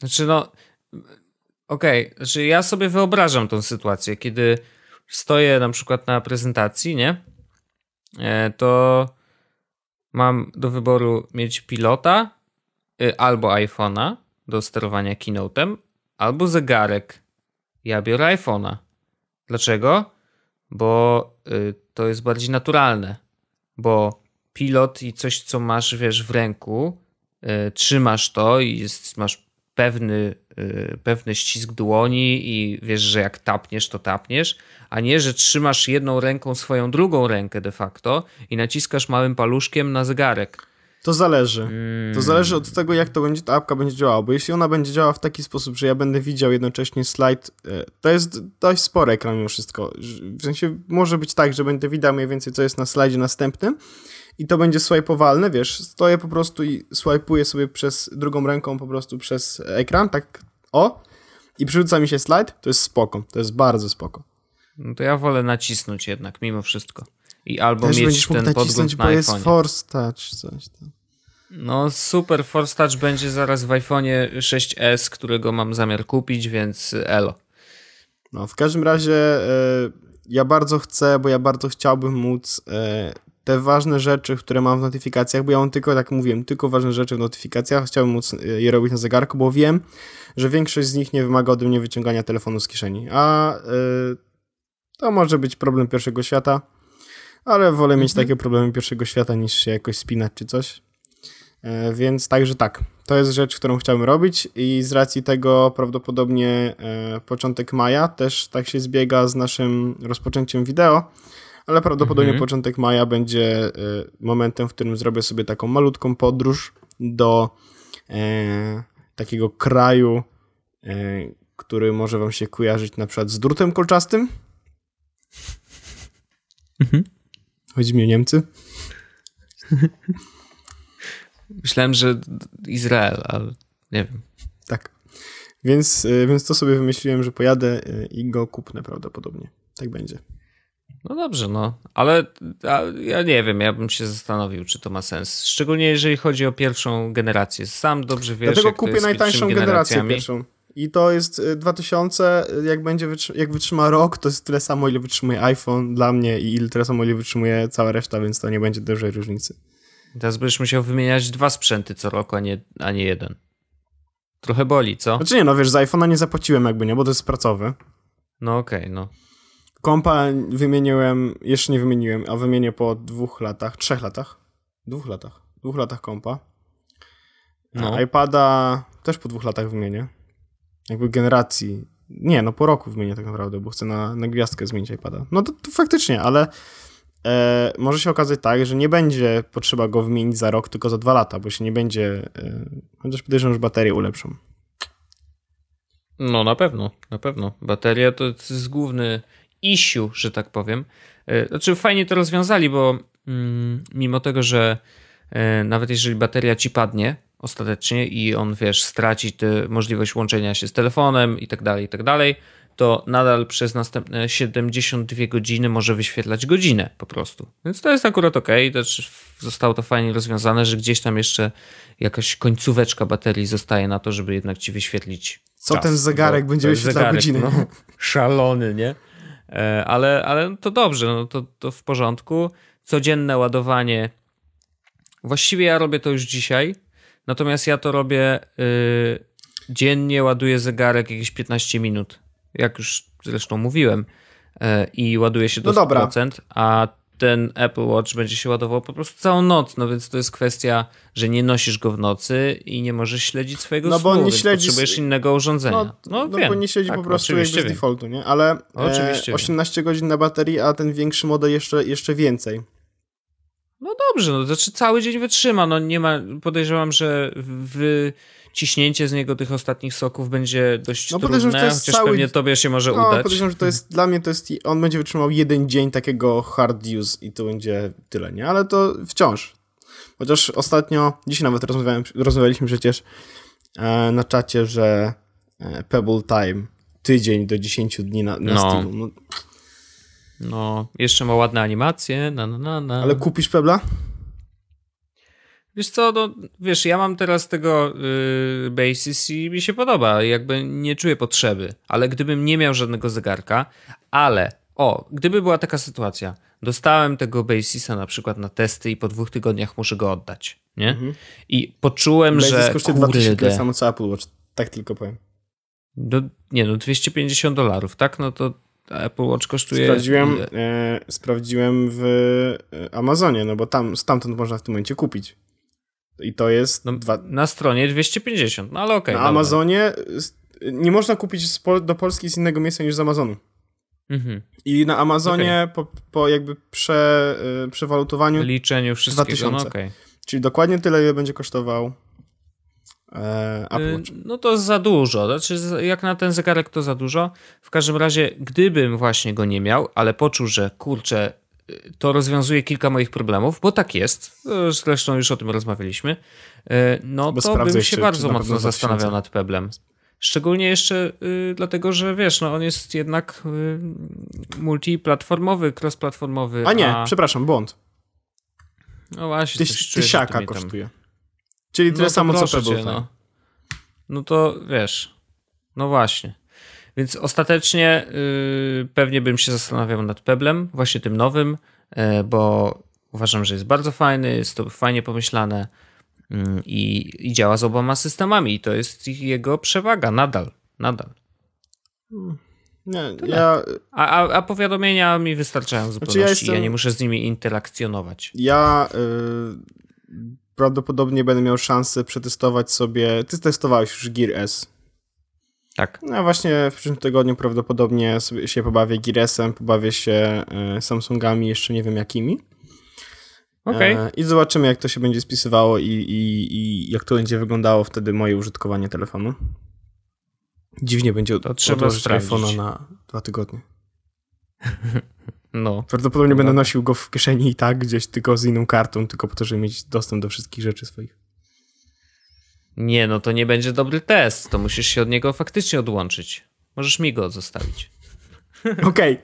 Znaczy no, okej, znaczy ja sobie wyobrażam tą sytuację, kiedy stoję na przykład na prezentacji, nie? E, To mam do wyboru mieć pilota y, albo iPhone'a do sterowania keynote'em, albo zegarek. Ja biorę iPhone'a. Dlaczego? Bo y, to jest bardziej naturalne. Bo pilot i coś, co masz, wiesz, w ręku, y, trzymasz to i jest, masz pewny, pewny ścisk dłoni i wiesz, że jak tapniesz, to tapniesz, a nie, że trzymasz jedną ręką swoją drugą rękę de facto i naciskasz małym paluszkiem na zegarek. To zależy. Mm. To zależy od tego, jak to będzie ta apka będzie działała, bo jeśli ona będzie działała w taki sposób, że ja będę widział jednocześnie slajd, e, to jest dość spory ekran mimo wszystko. W sensie może być tak, że będę widział mniej więcej, co jest na slajdzie następnym i to będzie swajpowalne, wiesz, stoję po prostu i swajpuję sobie przez drugą ręką po prostu przez ekran, tak o, i przerzuca mi się slajd, to jest spoko, to jest bardzo spoko. No to ja wolę nacisnąć jednak, mimo wszystko. I albo Też mieć ten nacisnąć, podgląd bo na jest iPhone. Force Touch, coś tam. No super, Force Touch będzie zaraz w iPhone'ie 6s, którego mam zamiar kupić, więc elo. No, w każdym razie e, ja bardzo chcę, bo ja bardzo chciałbym móc e, te ważne rzeczy, które mam w notyfikacjach, bo ja mam tylko, tak jak mówiłem, tylko ważne rzeczy w notyfikacjach, chciałbym móc e, je robić na zegarku, bo wiem, że większość z nich nie wymaga ode mnie wyciągania telefonu z kieszeni, a e, to może być problem pierwszego świata, ale wolę mieć takie problemy pierwszego świata niż się jakoś spinać czy coś. E, Więc także tak, to jest rzecz, którą chciałbym robić i z racji tego prawdopodobnie początek maja też tak się zbiega z naszym rozpoczęciem wideo, ale prawdopodobnie Mhm. początek maja będzie e, momentem, w którym zrobię sobie taką malutką podróż do e, takiego kraju, e, który może wam się kojarzyć na przykład z drutem kolczastym. Mhm. Chodzi mi o Niemcy. Myślałem, że Izrael, ale nie wiem. Tak. Więc, y, więc to sobie wymyśliłem, że pojadę y, i go kupnę prawdopodobnie. Tak będzie. No dobrze, no, ale ja nie wiem, ja bym się zastanowił, czy to ma sens. Szczególnie jeżeli chodzi o pierwszą generację. Sam dobrze wiesz, Dlatego kupię najtańszą generację pierwszą. I to jest y, 2000, y, jak będzie jak wytrzyma rok, to jest tyle samo, ile wytrzymuje iPhone dla mnie i ile tyle samo, ile wytrzymuje cała reszta, więc to nie będzie dużej różnicy. Teraz będziesz musiał wymieniać dwa sprzęty co roku, a nie, a nie jeden. Trochę boli, co? Znaczy nie, no wiesz, z iPhone'a nie zapłaciłem jakby, nie, bo to jest pracowy. No okej, no. Kompa wymieniłem, jeszcze nie wymieniłem, a wymienię po dwóch latach, trzech latach, dwóch latach, dwóch latach kompa. No. IPada też po dwóch latach wymienię. Jakby generacji. Nie, no po roku wymienię tak naprawdę, bo chcę na, na gwiazdkę zmienić iPada. No to, to faktycznie, ale e, może się okazać tak, że nie będzie potrzeba go wymienić za rok, tylko za dwa lata, bo się nie będzie. E, chociaż podejrzewam, że baterię ulepszą. No na pewno, na pewno. Bateria to jest główny issue, że tak powiem. E, Znaczy fajnie to rozwiązali, bo mm, mimo tego, że e, nawet jeżeli bateria ci padnie ostatecznie i on, wiesz, straci tę możliwość łączenia się z telefonem i tak dalej, i tak dalej, to nadal przez następne 72 godziny może wyświetlać godzinę po prostu. Więc to jest akurat ok. Też zostało to fajnie rozwiązane, że gdzieś tam jeszcze jakaś końcóweczka baterii zostaje na to, żeby jednak ci wyświetlić Co czas, ten zegarek będzie wyświetlał zegarek, godzinę? No, szalony, nie? E, Ale, ale to dobrze, no to, to w porządku. Codzienne ładowanie. Właściwie ja robię to już dzisiaj, natomiast ja to robię y, dziennie, ładuję zegarek jakieś 15 minut, jak już zresztą mówiłem, e, i ładuje się do No dobra. 100%, a ten Apple Watch będzie się ładował po prostu całą noc, no więc to jest kwestia, że nie nosisz go w nocy i nie możesz śledzić swojego No bo snu, nie śledzisz- potrzebujesz innego urządzenia. No, No, no wiem. bo nie siedzi Tak, po prostu jakby z wiem. defaultu, nie? Ale Oczywiście e, 18 godzin na baterii, a ten większy model jeszcze, jeszcze więcej. No dobrze, no to znaczy cały dzień wytrzyma, no nie ma, podejrzewam, że wyciśnięcie z niego tych ostatnich soków będzie dość No trudne, to jest chociaż cały- pewnie tobie się może No, udać. podejrzewam, że to jest, dla mnie to jest, on będzie wytrzymał jeden dzień takiego hard use i to będzie tyle, nie? Ale to wciąż. Chociaż ostatnio, dzisiaj nawet rozmawiałem, rozmawialiśmy przecież e, na czacie, że e, Pebble Time tydzień do 10 dni na, na No. Steamu. No, No, jeszcze ma ładne animacje, na na na na. ale kupisz Pebla? Wiesz co, no, wiesz, ja mam teraz tego y, Basis i mi się podoba, jakby nie czuję potrzeby, ale gdybym nie miał żadnego zegarka, ale, o, gdyby była taka sytuacja, dostałem tego Basisa na przykład na testy i po dwóch tygodniach muszę go oddać, nie? I poczułem, Basis że kosztuje 2000 tyle kurde, samo co Apple Watch. Tak tylko powiem. do, nie no, 250 dolarów, tak? No to Apple Watch kosztuje... Sprawdziłem, e, sprawdziłem w e, Amazonie, no bo tam stamtąd można w tym momencie kupić. I to jest No, dwa, Na stronie 250, no ale okej. Na dobra. Amazonie nie można kupić do Polski z innego miejsca niż z Amazonu. Mhm. I na Amazonie po, po jakby prze, y, przewalutowaniu, Liczeniu wszystkiego, 2000. no okej. Czyli dokładnie tyle, ile będzie kosztował e, Apple. Y, No to za dużo. Znaczy, jak na ten zegarek to za dużo. W każdym razie, gdybym właśnie go nie miał, ale poczuł, że kurczę, to rozwiązuje kilka moich problemów, bo tak jest. y, Zresztą już o tym rozmawialiśmy. y, No Bo to bym się bardzo mocno pewno 2000. zastanawiał nad Peblem. Szczególnie jeszcze y, dlatego, że wiesz, no on jest jednak y, multiplatformowy, cross-platformowy. A nie, przepraszam, błąd. No właśnie, Tyś, czuję, tysiaka tam- kosztuje. Czyli tyle no samo, co Pebble Fire. no. no to wiesz, no właśnie. Więc ostatecznie y, pewnie bym się zastanawiał nad Peblem, właśnie tym nowym, y, bo uważam, że jest bardzo fajny, jest to fajnie pomyślane y, i, działa z oboma systemami. I to jest jego przewaga nadal. Nadal. Nie, ja, A, a, a powiadomienia mi wystarczają w zupełności. ja ja, jestem- nie muszę z nimi interakcjonować. ja prawdopodobnie będę miał szansę przetestować sobie. Ty testowałeś już Gear S. Tak. No właśnie w przyszłym tygodniu prawdopodobnie się pobawię Gear S-em, pobawię się y, Samsungami, jeszcze nie wiem jakimi. Okej. E, I zobaczymy, jak to się będzie spisywało i, i, i jak to będzie wyglądało wtedy moje użytkowanie telefonu. Dziwnie będzie od, trzeba odłożyć iPhone'a na dwa tygodnie. No. Prawdopodobnie będę Dobra. nosił go w kieszeni i tak, gdzieś tylko z inną kartą, tylko po to, żeby mieć dostęp do wszystkich rzeczy swoich. Nie, no to nie będzie dobry test. To musisz się od niego faktycznie odłączyć. Możesz mi go zostawić. Okej.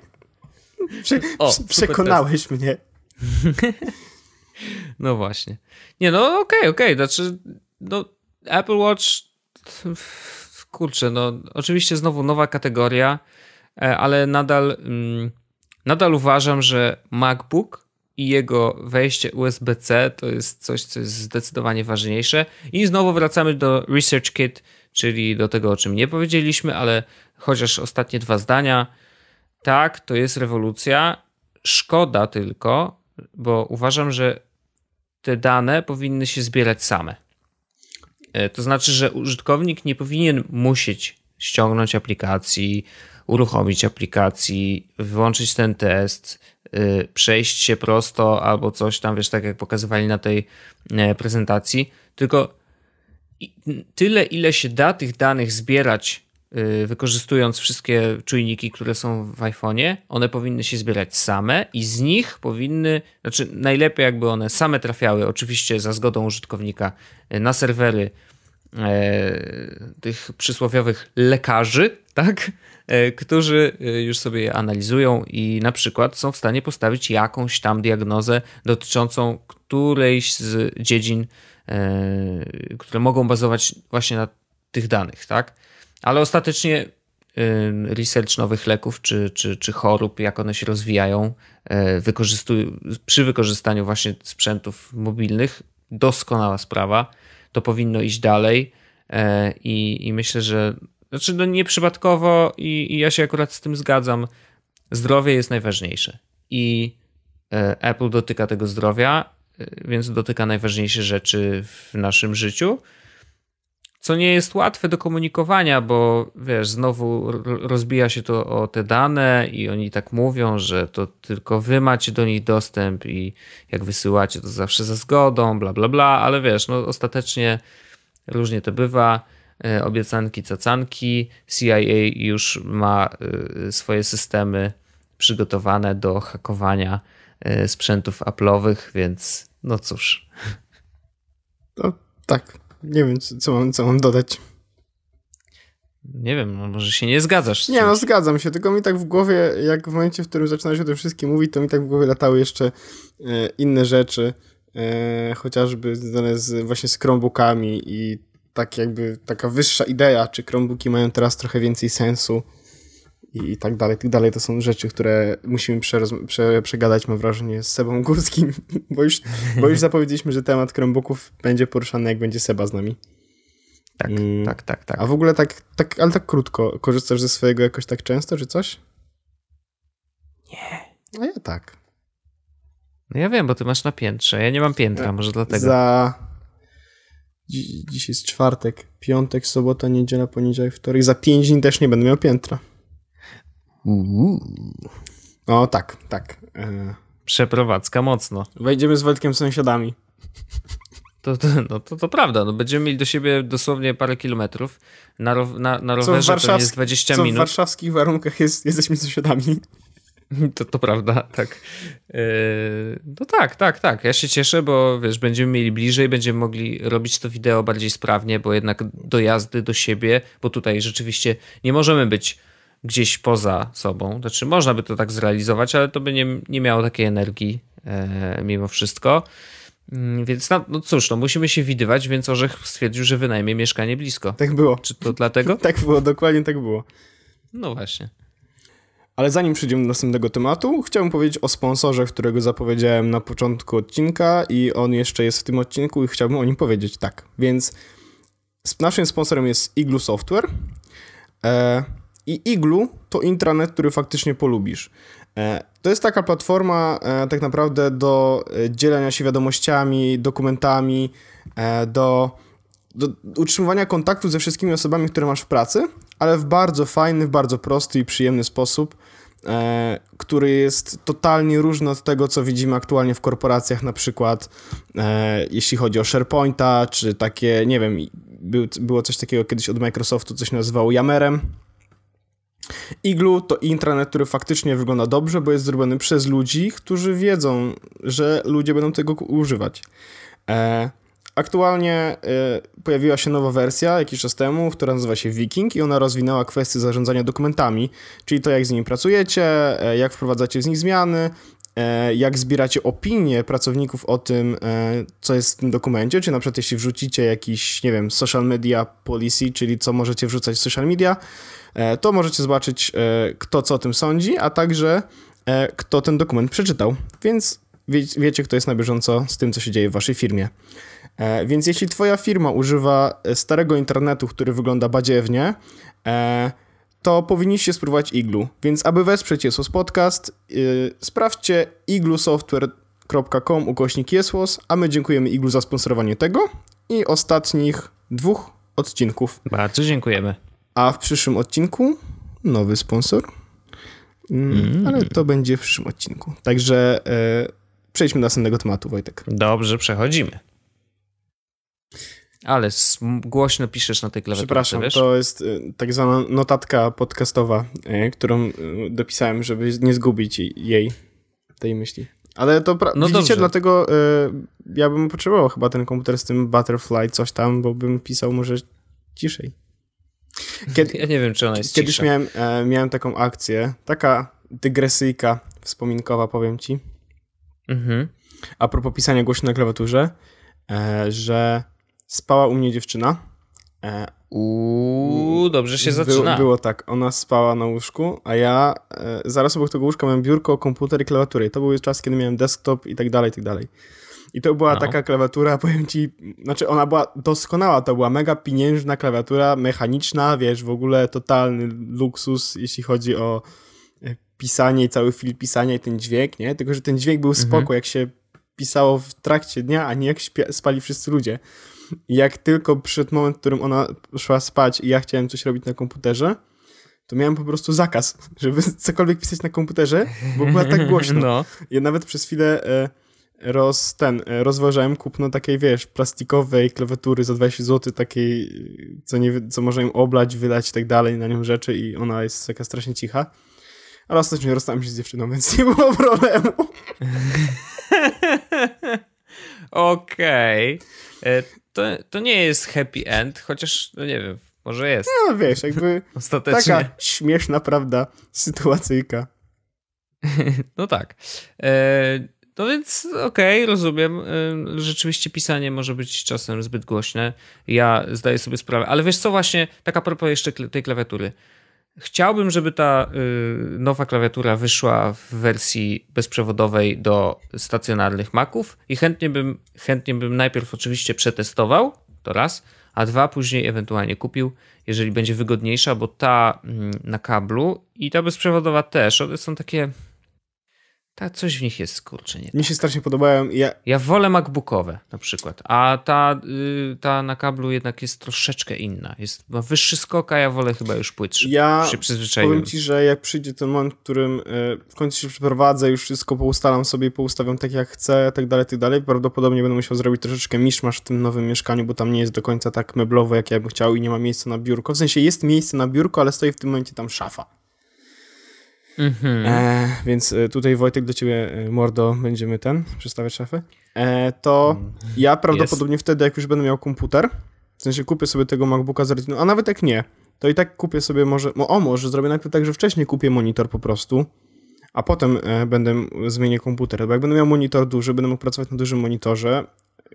Prze- O, prze- przekonałeś mnie. No właśnie. Nie, no okej, okej. Znaczy, no Apple Watch, kurczę, no oczywiście znowu nowa kategoria, e, ale nadal, mm, nadal uważam, że MacBook i jego wejście USB-C to jest coś, co jest zdecydowanie ważniejsze. I znowu wracamy do Research Kit, czyli do tego, o czym nie powiedzieliśmy, ale chociaż ostatnie dwa zdania. Tak, to jest rewolucja. Szkoda tylko, bo uważam, że te dane powinny się zbierać same. E, To znaczy, że użytkownik nie powinien musieć ściągnąć aplikacji, uruchomić aplikacji, wyłączyć ten test, y, przejść się prosto albo coś tam, wiesz, tak jak pokazywali na tej e, prezentacji, tylko tyle, ile się da tych danych zbierać, y, wykorzystując wszystkie czujniki, które są w iPhone'ie, one powinny się zbierać same i z nich powinny, znaczy najlepiej jakby one same trafiały, oczywiście za zgodą użytkownika, y, na serwery tych przysłowiowych lekarzy, tak? E, którzy e, już sobie je analizują i na przykład są w stanie postawić jakąś tam diagnozę dotyczącą którejś z dziedzin, e, które mogą bazować właśnie na tych danych, tak? Ale ostatecznie e, research nowych leków czy, czy, czy chorób, jak one się rozwijają, e, przy wykorzystaniu właśnie sprzętów mobilnych, doskonała sprawa. To powinno iść dalej e, i, i myślę, że znaczy no nieprzypadkowo i, i ja się akurat z tym zgadzam. Zdrowie jest najważniejsze i e, Apple dotyka tego zdrowia, e, więc dotyka najważniejsze rzeczy w naszym życiu. Co nie jest łatwe do komunikowania, bo wiesz, znowu ro- rozbija się to o te dane i oni tak mówią, że to tylko wy macie do nich dostęp i jak wysyłacie to zawsze za zgodą, bla bla bla, ale wiesz, no ostatecznie różnie to bywa. E, Obiecanki, cacanki. CIA już ma e, swoje systemy przygotowane do hakowania e, sprzętów Apple'owych, więc no cóż. Tak. Nie wiem, co, mam, co mam dodać. Nie wiem, no może się nie zgadzasz. z Nie, no zgadzam się, tylko mi tak w głowie, jak w momencie, w którym zaczynałeś o tym wszystkim mówić, to mi tak w głowie latały jeszcze e, inne rzeczy, e, chociażby związane z, właśnie z Chromebookami i tak jakby taka wyższa idea, czy Chromebooki mają teraz trochę więcej sensu i, i tak dalej, tak dalej. To są rzeczy, które musimy prze, przegadać, mam wrażenie, z Sebą Górskim, bo już, bo już zapowiedzieliśmy, że temat Chromebooków będzie poruszany, jak będzie Seba z nami. Tak, Mm. tak, tak, tak. A w ogóle tak, tak, ale tak krótko, korzystasz ze swojego jakoś tak często, czy coś? Nie. A ja tak. No ja wiem, bo ty masz na piętrze. Ja nie mam piętra, może dlatego. Za... Dzi- Dziś jest czwartek, piątek, sobota, niedziela, poniedziałek, wtorek. Za pięć dni też nie będę miał piętra. No tak, tak. E, Przeprowadzka mocno. Wejdziemy z Wojtkiem sąsiadami. To, to, no, to, to prawda, no, będziemy mieli do siebie dosłownie parę kilometrów. Na, ro, na, na rowerze to jest 20 co minut. w warszawskich warunkach jest, jesteśmy sąsiadami. To, to prawda, tak. Yy, no tak, tak, tak. Ja się cieszę, bo wiesz, będziemy mieli bliżej, będziemy mogli robić to wideo bardziej sprawnie, bo jednak dojazdy do siebie, bo tutaj rzeczywiście nie możemy być gdzieś poza sobą. Znaczy, można by to tak zrealizować, ale to by nie, nie miało takiej energii e, mimo wszystko. Mm, Więc no, no cóż, no musimy się widywać, więc Orzech stwierdził, że wynajmie mieszkanie blisko. Tak było. Czy to dlatego? Tak było, dokładnie tak było. No właśnie. Ale zanim przejdziemy do następnego tematu, chciałbym powiedzieć o sponsorze, którego zapowiedziałem na początku odcinka i on jeszcze jest w tym odcinku i chciałbym o nim powiedzieć tak. Więc naszym sponsorem jest Iglu Software e, i Iglu to intranet, który faktycznie polubisz. E, to jest taka platforma e, tak naprawdę do e, dzielenia się wiadomościami, dokumentami, do, do utrzymywania kontaktu ze wszystkimi osobami, które masz w pracy, ale w bardzo fajny, w bardzo prosty i przyjemny sposób, który jest totalnie różny od tego, co widzimy aktualnie w korporacjach, na przykład jeśli chodzi o SharePointa, czy takie, nie wiem, był, było coś takiego kiedyś od Microsoftu, coś nazywało Yammerem. Iglu to intranet, który faktycznie wygląda dobrze, bo jest zrobiony przez ludzi, którzy wiedzą, że ludzie będą tego używać. E, aktualnie e, pojawiła się nowa wersja jakiś czas temu, która nazywa się Viking i ona rozwinęła kwestię zarządzania dokumentami, czyli to jak z nimi pracujecie, e, jak wprowadzacie z nich zmiany, jak zbieracie opinie pracowników o tym, e, co jest w tym dokumencie, czy na przykład jeśli wrzucicie jakiś, nie wiem, social media policy, czyli co możecie wrzucać w social media, e, to możecie zobaczyć, e, kto co o tym sądzi, a także e, kto ten dokument przeczytał. Więc wie, wiecie, kto jest na bieżąco z tym, co się dzieje w waszej firmie. E, Więc jeśli twoja firma używa e, starego internetu, który wygląda badziewnie, e, to powinniście spróbować Iglu. Więc aby wesprzeć Jesus Podcast, yy, sprawdźcie iglusoftware.com ukośnik Jesłos, a my dziękujemy Iglu za sponsorowanie tego i ostatnich dwóch odcinków. Bardzo dziękujemy. A w przyszłym odcinku nowy sponsor, mm, ale to będzie w przyszłym odcinku. Także e, przejdźmy do następnego tematu, Wojtek. Dobrze, przechodzimy. Ale głośno piszesz na tej klawiaturze, Przepraszam, wiesz? to jest y, tak zwana notatka podcastowa, y, którą y, dopisałem, żeby nie zgubić jej- jej, tej myśli. Ale to pra- No widzicie, dobrze. dlatego y, ja bym potrzebował chyba ten komputer z tym Butterfly, coś tam, bo bym pisał może ciszej. Kiedy, Ja nie wiem, czy ona jest kiedyś cisza. miałem, e, miałem taką akcję, taka dygresyjka wspominkowa, powiem ci, Mhm. a propos pisania głośno na klawiaturze, e, że spała u mnie dziewczyna, e, Uuu, dobrze się Było, zaczyna. było tak, ona spała na łóżku, a ja e, zaraz obok tego łóżka miałem biurko, komputer i klawiaturę. I to był czas, kiedy miałem desktop i tak dalej, i tak dalej. I to była No. taka klawiatura, powiem ci, znaczy ona była doskonała, to była mega pieniężna klawiatura, mechaniczna, wiesz, w ogóle totalny luksus, jeśli chodzi o e, pisanie i cały film pisania i ten dźwięk, nie? Tylko, że ten dźwięk był Mhm. spoko, jak się pisało w trakcie dnia, a nie jak spali wszyscy ludzie. Jak tylko przyszedł moment, w którym ona szła spać i ja chciałem coś robić na komputerze, to miałem po prostu zakaz, żeby cokolwiek pisać na komputerze, bo była tak głośno. No. Ja nawet przez chwilę e, roz, ten, e, rozważałem kupno takiej, wiesz, plastikowej klawiatury za 20 zł, takiej, co, nie, co można ją oblać, wylać i tak dalej, na nią rzeczy i ona jest taka strasznie cicha. Ale ostatnio rozstałem się z dziewczyną, więc nie było problemu. Okej. E, To, to nie jest happy end, chociaż, no nie wiem, może jest. No wiesz, jakby Ostatecznie. taka śmieszna, prawda, sytuacyjka. No tak. E, No więc okej, rozumiem. E, Rzeczywiście pisanie może być czasem zbyt głośne. Ja zdaję sobie sprawę. Ale wiesz co właśnie, tak a propos jeszcze tej klawiatury. Chciałbym, żeby ta y, nowa klawiatura wyszła w wersji bezprzewodowej do stacjonarnych Maców i chętnie bym, chętnie bym najpierw oczywiście przetestował, to raz, a dwa później ewentualnie kupił, jeżeli będzie wygodniejsza, bo ta mm, na kablu i ta bezprzewodowa też, one są takie Ta, coś w nich jest, kurczę, nie. Mi się strasznie podobają. Ja, Ja wolę MacBookowe na przykład, a ta, y, ta na kablu jednak jest troszeczkę inna. Jest, ma wyższy skok, a ja wolę chyba już płytszy. ja się przyzwyczaiłem. powiem ci, że jak przyjdzie ten moment, w którym e, w końcu się przeprowadzę, już wszystko poustalam sobie, poustawiam tak jak chcę, tak dalej, tak dalej, prawdopodobnie będę musiał zrobić troszeczkę miszmasz w tym nowym mieszkaniu, bo tam nie jest do końca tak meblowo, jak ja bym chciał i nie ma miejsca na biurko. W sensie jest miejsce na biurko, ale stoi w tym momencie tam szafa. Mhm. E, więc e, tutaj Wojtek do ciebie, e, Mordo, będziemy ten, przedstawiać szafę. E, to ja prawdopodobnie wtedy, jak już będę miał komputer, w sensie kupię sobie tego MacBooka z Retiną, a nawet jak nie, to i tak kupię sobie może, no, o może zrobię najpierw tak, że wcześniej kupię monitor po prostu, a potem e, będę zmienię komputer, bo jak będę miał monitor duży, będę mógł pracować na dużym monitorze,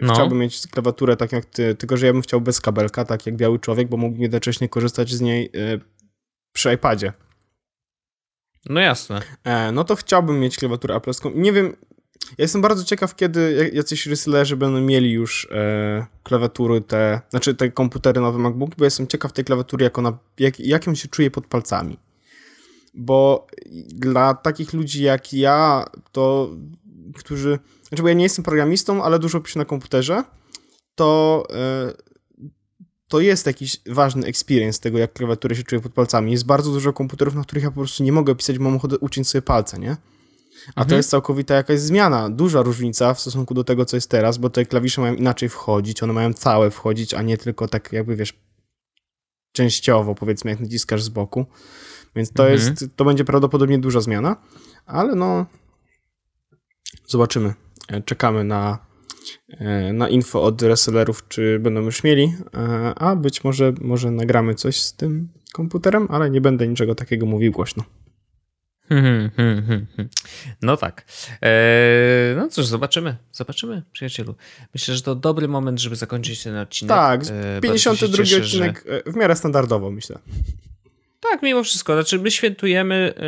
No. chciałbym mieć klawiaturę tak jak ty, tylko że ja bym chciał bez kabelka, tak jak biały człowiek, bo mógłbym jednocześnie korzystać z niej e, przy iPadzie. No jasne. E, no to chciałbym mieć klawiaturę Apple'ską. Nie wiem, ja jestem bardzo ciekaw, kiedy jacyś resellerzy będą mieli już e, klawiatury te, znaczy te komputery nowe MacBooki, bo jestem ciekaw tej klawiatury, jak ona, jak, jak ją się czuje pod palcami. Bo dla takich ludzi jak ja, to którzy, znaczy bo ja nie jestem programistą, ale dużo piszę na komputerze, to e, to jest jakiś ważny experience tego, jak klawiatury się czuje pod palcami. Jest bardzo dużo komputerów, na których ja po prostu nie mogę pisać, bo mam ochotę uciąć sobie palce, nie? A to Mhm. jest całkowita jakaś zmiana, duża różnica w stosunku do tego, co jest teraz, bo te klawisze mają inaczej wchodzić, one mają całe wchodzić, a nie tylko tak jakby, wiesz, częściowo, powiedzmy, jak naciskasz z boku. Więc to Mhm. jest, to będzie prawdopodobnie duża zmiana, ale no zobaczymy. E, Czekamy na, na info od resellerów, czy będą już mieli, e, a być może, może nagramy coś z tym komputerem, ale nie będę niczego takiego mówił głośno. Hmm, hmm, hmm. No tak. Eee, no cóż, zobaczymy. Zobaczymy, przyjacielu. Myślę, że to dobry moment, żeby zakończyć ten odcinek. Tak, Eee, bardzo się 52 cieszę, że- odcinek e, w miarę standardowo, myślę. Tak, mimo wszystko. Znaczy, my świętujemy e,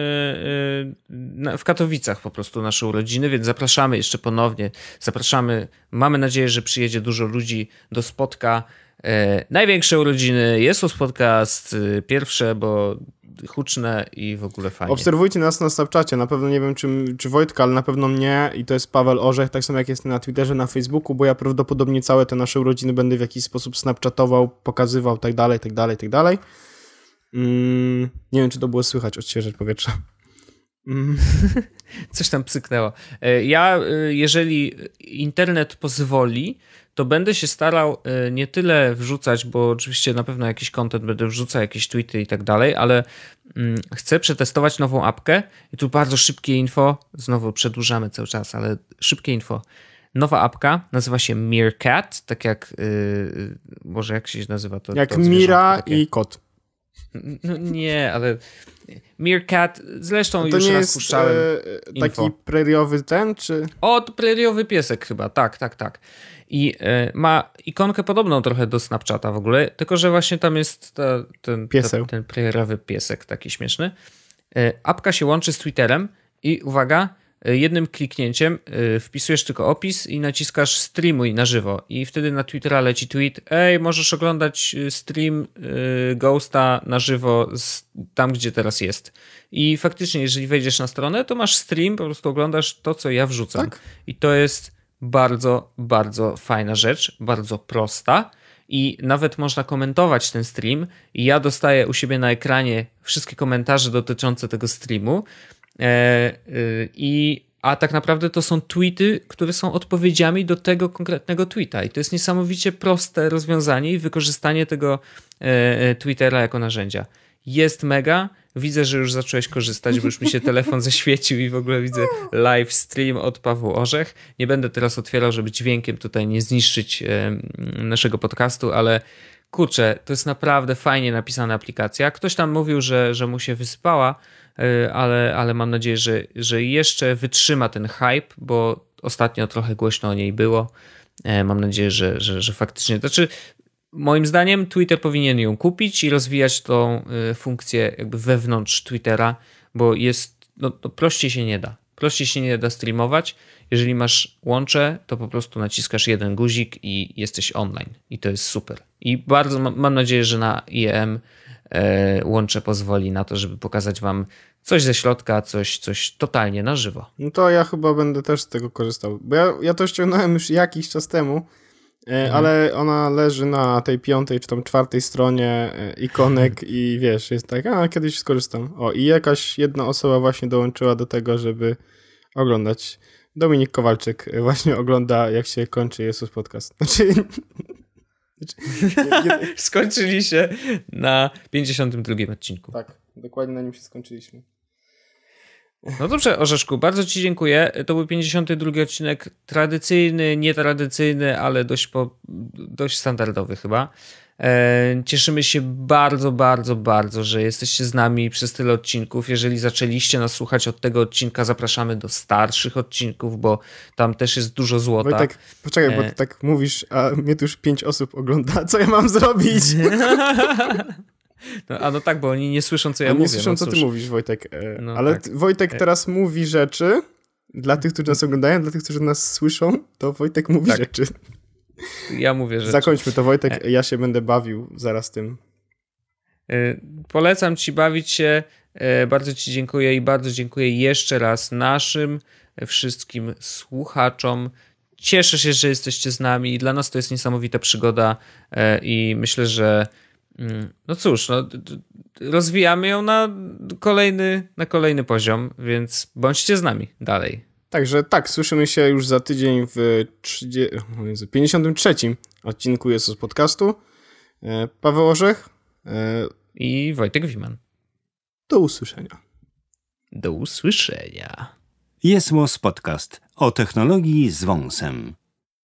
na- w Katowicach po prostu nasze urodziny, więc zapraszamy jeszcze ponownie. Zapraszamy. Mamy nadzieję, że przyjedzie dużo ludzi do spotka. E, największe urodziny. Jest to podcast e, pierwsze, bo huczne i w ogóle fajnie. Obserwujcie nas na Snapchacie, na pewno nie wiem czy, czy Wojtka, ale na pewno mnie i to jest Paweł Orzech, tak samo jak jest na Twitterze, na Facebooku, bo ja prawdopodobnie całe te nasze urodziny będę w jakiś sposób snapchatował, pokazywał, tak dalej, tak dalej, tak dalej. Mm, nie wiem, czy to było słychać, odświeżać powietrze. Mm, Coś tam psyknęło. E, Ja, e, jeżeli internet pozwoli, to będę się starał e, nie tyle wrzucać, bo oczywiście na pewno jakiś content będę wrzucał, jakieś tweety i tak dalej, ale mm, chcę przetestować nową apkę i tu bardzo szybkie info, znowu przedłużamy cały czas, ale szybkie info. Nowa apka nazywa się Meerkat, tak jak, yy, może jak się nazywa to? jak to Mira i kot. No nie, ale Meerkat, zresztą To już nie raz jest e, taki preriowy ten, czy... O, to preriowy piesek chyba, tak, tak, tak. I e, ma ikonkę podobną trochę do Snapchata w ogóle, tylko że właśnie tam jest ta, ten, ta, ten preriowy piesek taki śmieszny. E, apka się łączy z Twitterem i uwaga, jednym kliknięciem e, wpisujesz tylko opis i naciskasz streamuj na żywo i wtedy na Twittera leci tweet, ej, możesz oglądać e, stream Ghosta na żywo tam, gdzie teraz jest. I faktycznie, jeżeli wejdziesz na stronę, to masz stream, po prostu oglądasz to, co ja wrzucam. Tak. I to jest bardzo, bardzo fajna rzecz, bardzo prosta. I nawet można komentować ten stream. I ja dostaję u siebie na ekranie wszystkie komentarze dotyczące tego streamu. E, y, I a tak naprawdę to są tweety, które są odpowiedziami do tego konkretnego tweeta. I to jest niesamowicie proste rozwiązanie i wykorzystanie tego e, e, Twittera jako narzędzia. Jest mega. Widzę, że już zacząłeś korzystać, bo już mi się telefon zaświecił i w ogóle widzę live stream od Pawła Orzech. Nie będę teraz otwierał, żeby dźwiękiem tutaj nie zniszczyć naszego podcastu, ale kurczę, to jest naprawdę fajnie napisana aplikacja. Ktoś tam mówił, że, że mu się wysypała, ale, ale mam nadzieję, że, że jeszcze wytrzyma ten hype, bo ostatnio trochę głośno o niej było. E, Mam nadzieję, że, że, że faktycznie. Znaczy, moim zdaniem Twitter powinien ją kupić i rozwijać tą y, funkcję jakby wewnątrz Twittera, bo jest, no, no prościej się nie da. Prościej się nie da streamować. Jeżeli masz łącze, to po prostu naciskasz jeden guzik i jesteś online. I to jest super. I bardzo mam, mam nadzieję, że na IEM łącze pozwoli na to, żeby pokazać wam coś ze środka, coś, coś totalnie na żywo. No to ja chyba będę też z tego korzystał. Bo ja, ja to ściągnąłem już jakiś czas temu, e, ale ona leży na tej piątej czy tam czwartej stronie e, ikonek i wiesz, jest tak, a kiedyś skorzystam. O, i jakaś jedna osoba właśnie dołączyła do tego, żeby oglądać. Dominik Kowalczyk e, właśnie ogląda, jak się kończy Jesus Podcast. Znaczy, Skończyli się na 52 odcinku. tak, dokładnie na nim się skończyliśmy. No dobrze, Orzeszku, bardzo Ci dziękuję. To był 52 odcinek, tradycyjny, nietradycyjny, ale dość, po, dość standardowy chyba. E, cieszymy się bardzo, bardzo, bardzo, że jesteście z nami przez tyle odcinków. Jeżeli zaczęliście nas słuchać od tego odcinka, zapraszamy do starszych odcinków, bo tam też jest dużo złota. Wojtek, poczekaj, bo E. ty tak mówisz, a mnie tu już pięć osób ogląda. Co ja mam zrobić? No, a no tak, bo oni nie słyszą, co ja Ja mówię. nie słyszą, no co ty mówisz, Wojtek. E, No Ale tak. Wojtek teraz mówi rzeczy dla tych, którzy nas oglądają, dla tych, którzy nas słyszą, to Wojtek mówi Tak. rzeczy. Ja mówię, że Zakończmy to, Wojtek. E. Ja się będę bawił zaraz tym. Y, Polecam Ci bawić się. y, Bardzo Ci dziękuję i bardzo dziękuję jeszcze raz naszym wszystkim słuchaczom. Cieszę się, że jesteście z nami dla nas to jest niesamowita przygoda i myślę, że mm, no cóż, no, rozwijamy ją na kolejny, na kolejny poziom, więc bądźcie z nami dalej. Także tak, słyszymy się już za tydzień w 30, o Jezu, 53 odcinku Jesus Podcastu. E, Paweł Orzech, e, I Wojtek Wiman. do usłyszenia. Do usłyszenia. Jest Podcast o technologii z wąsem.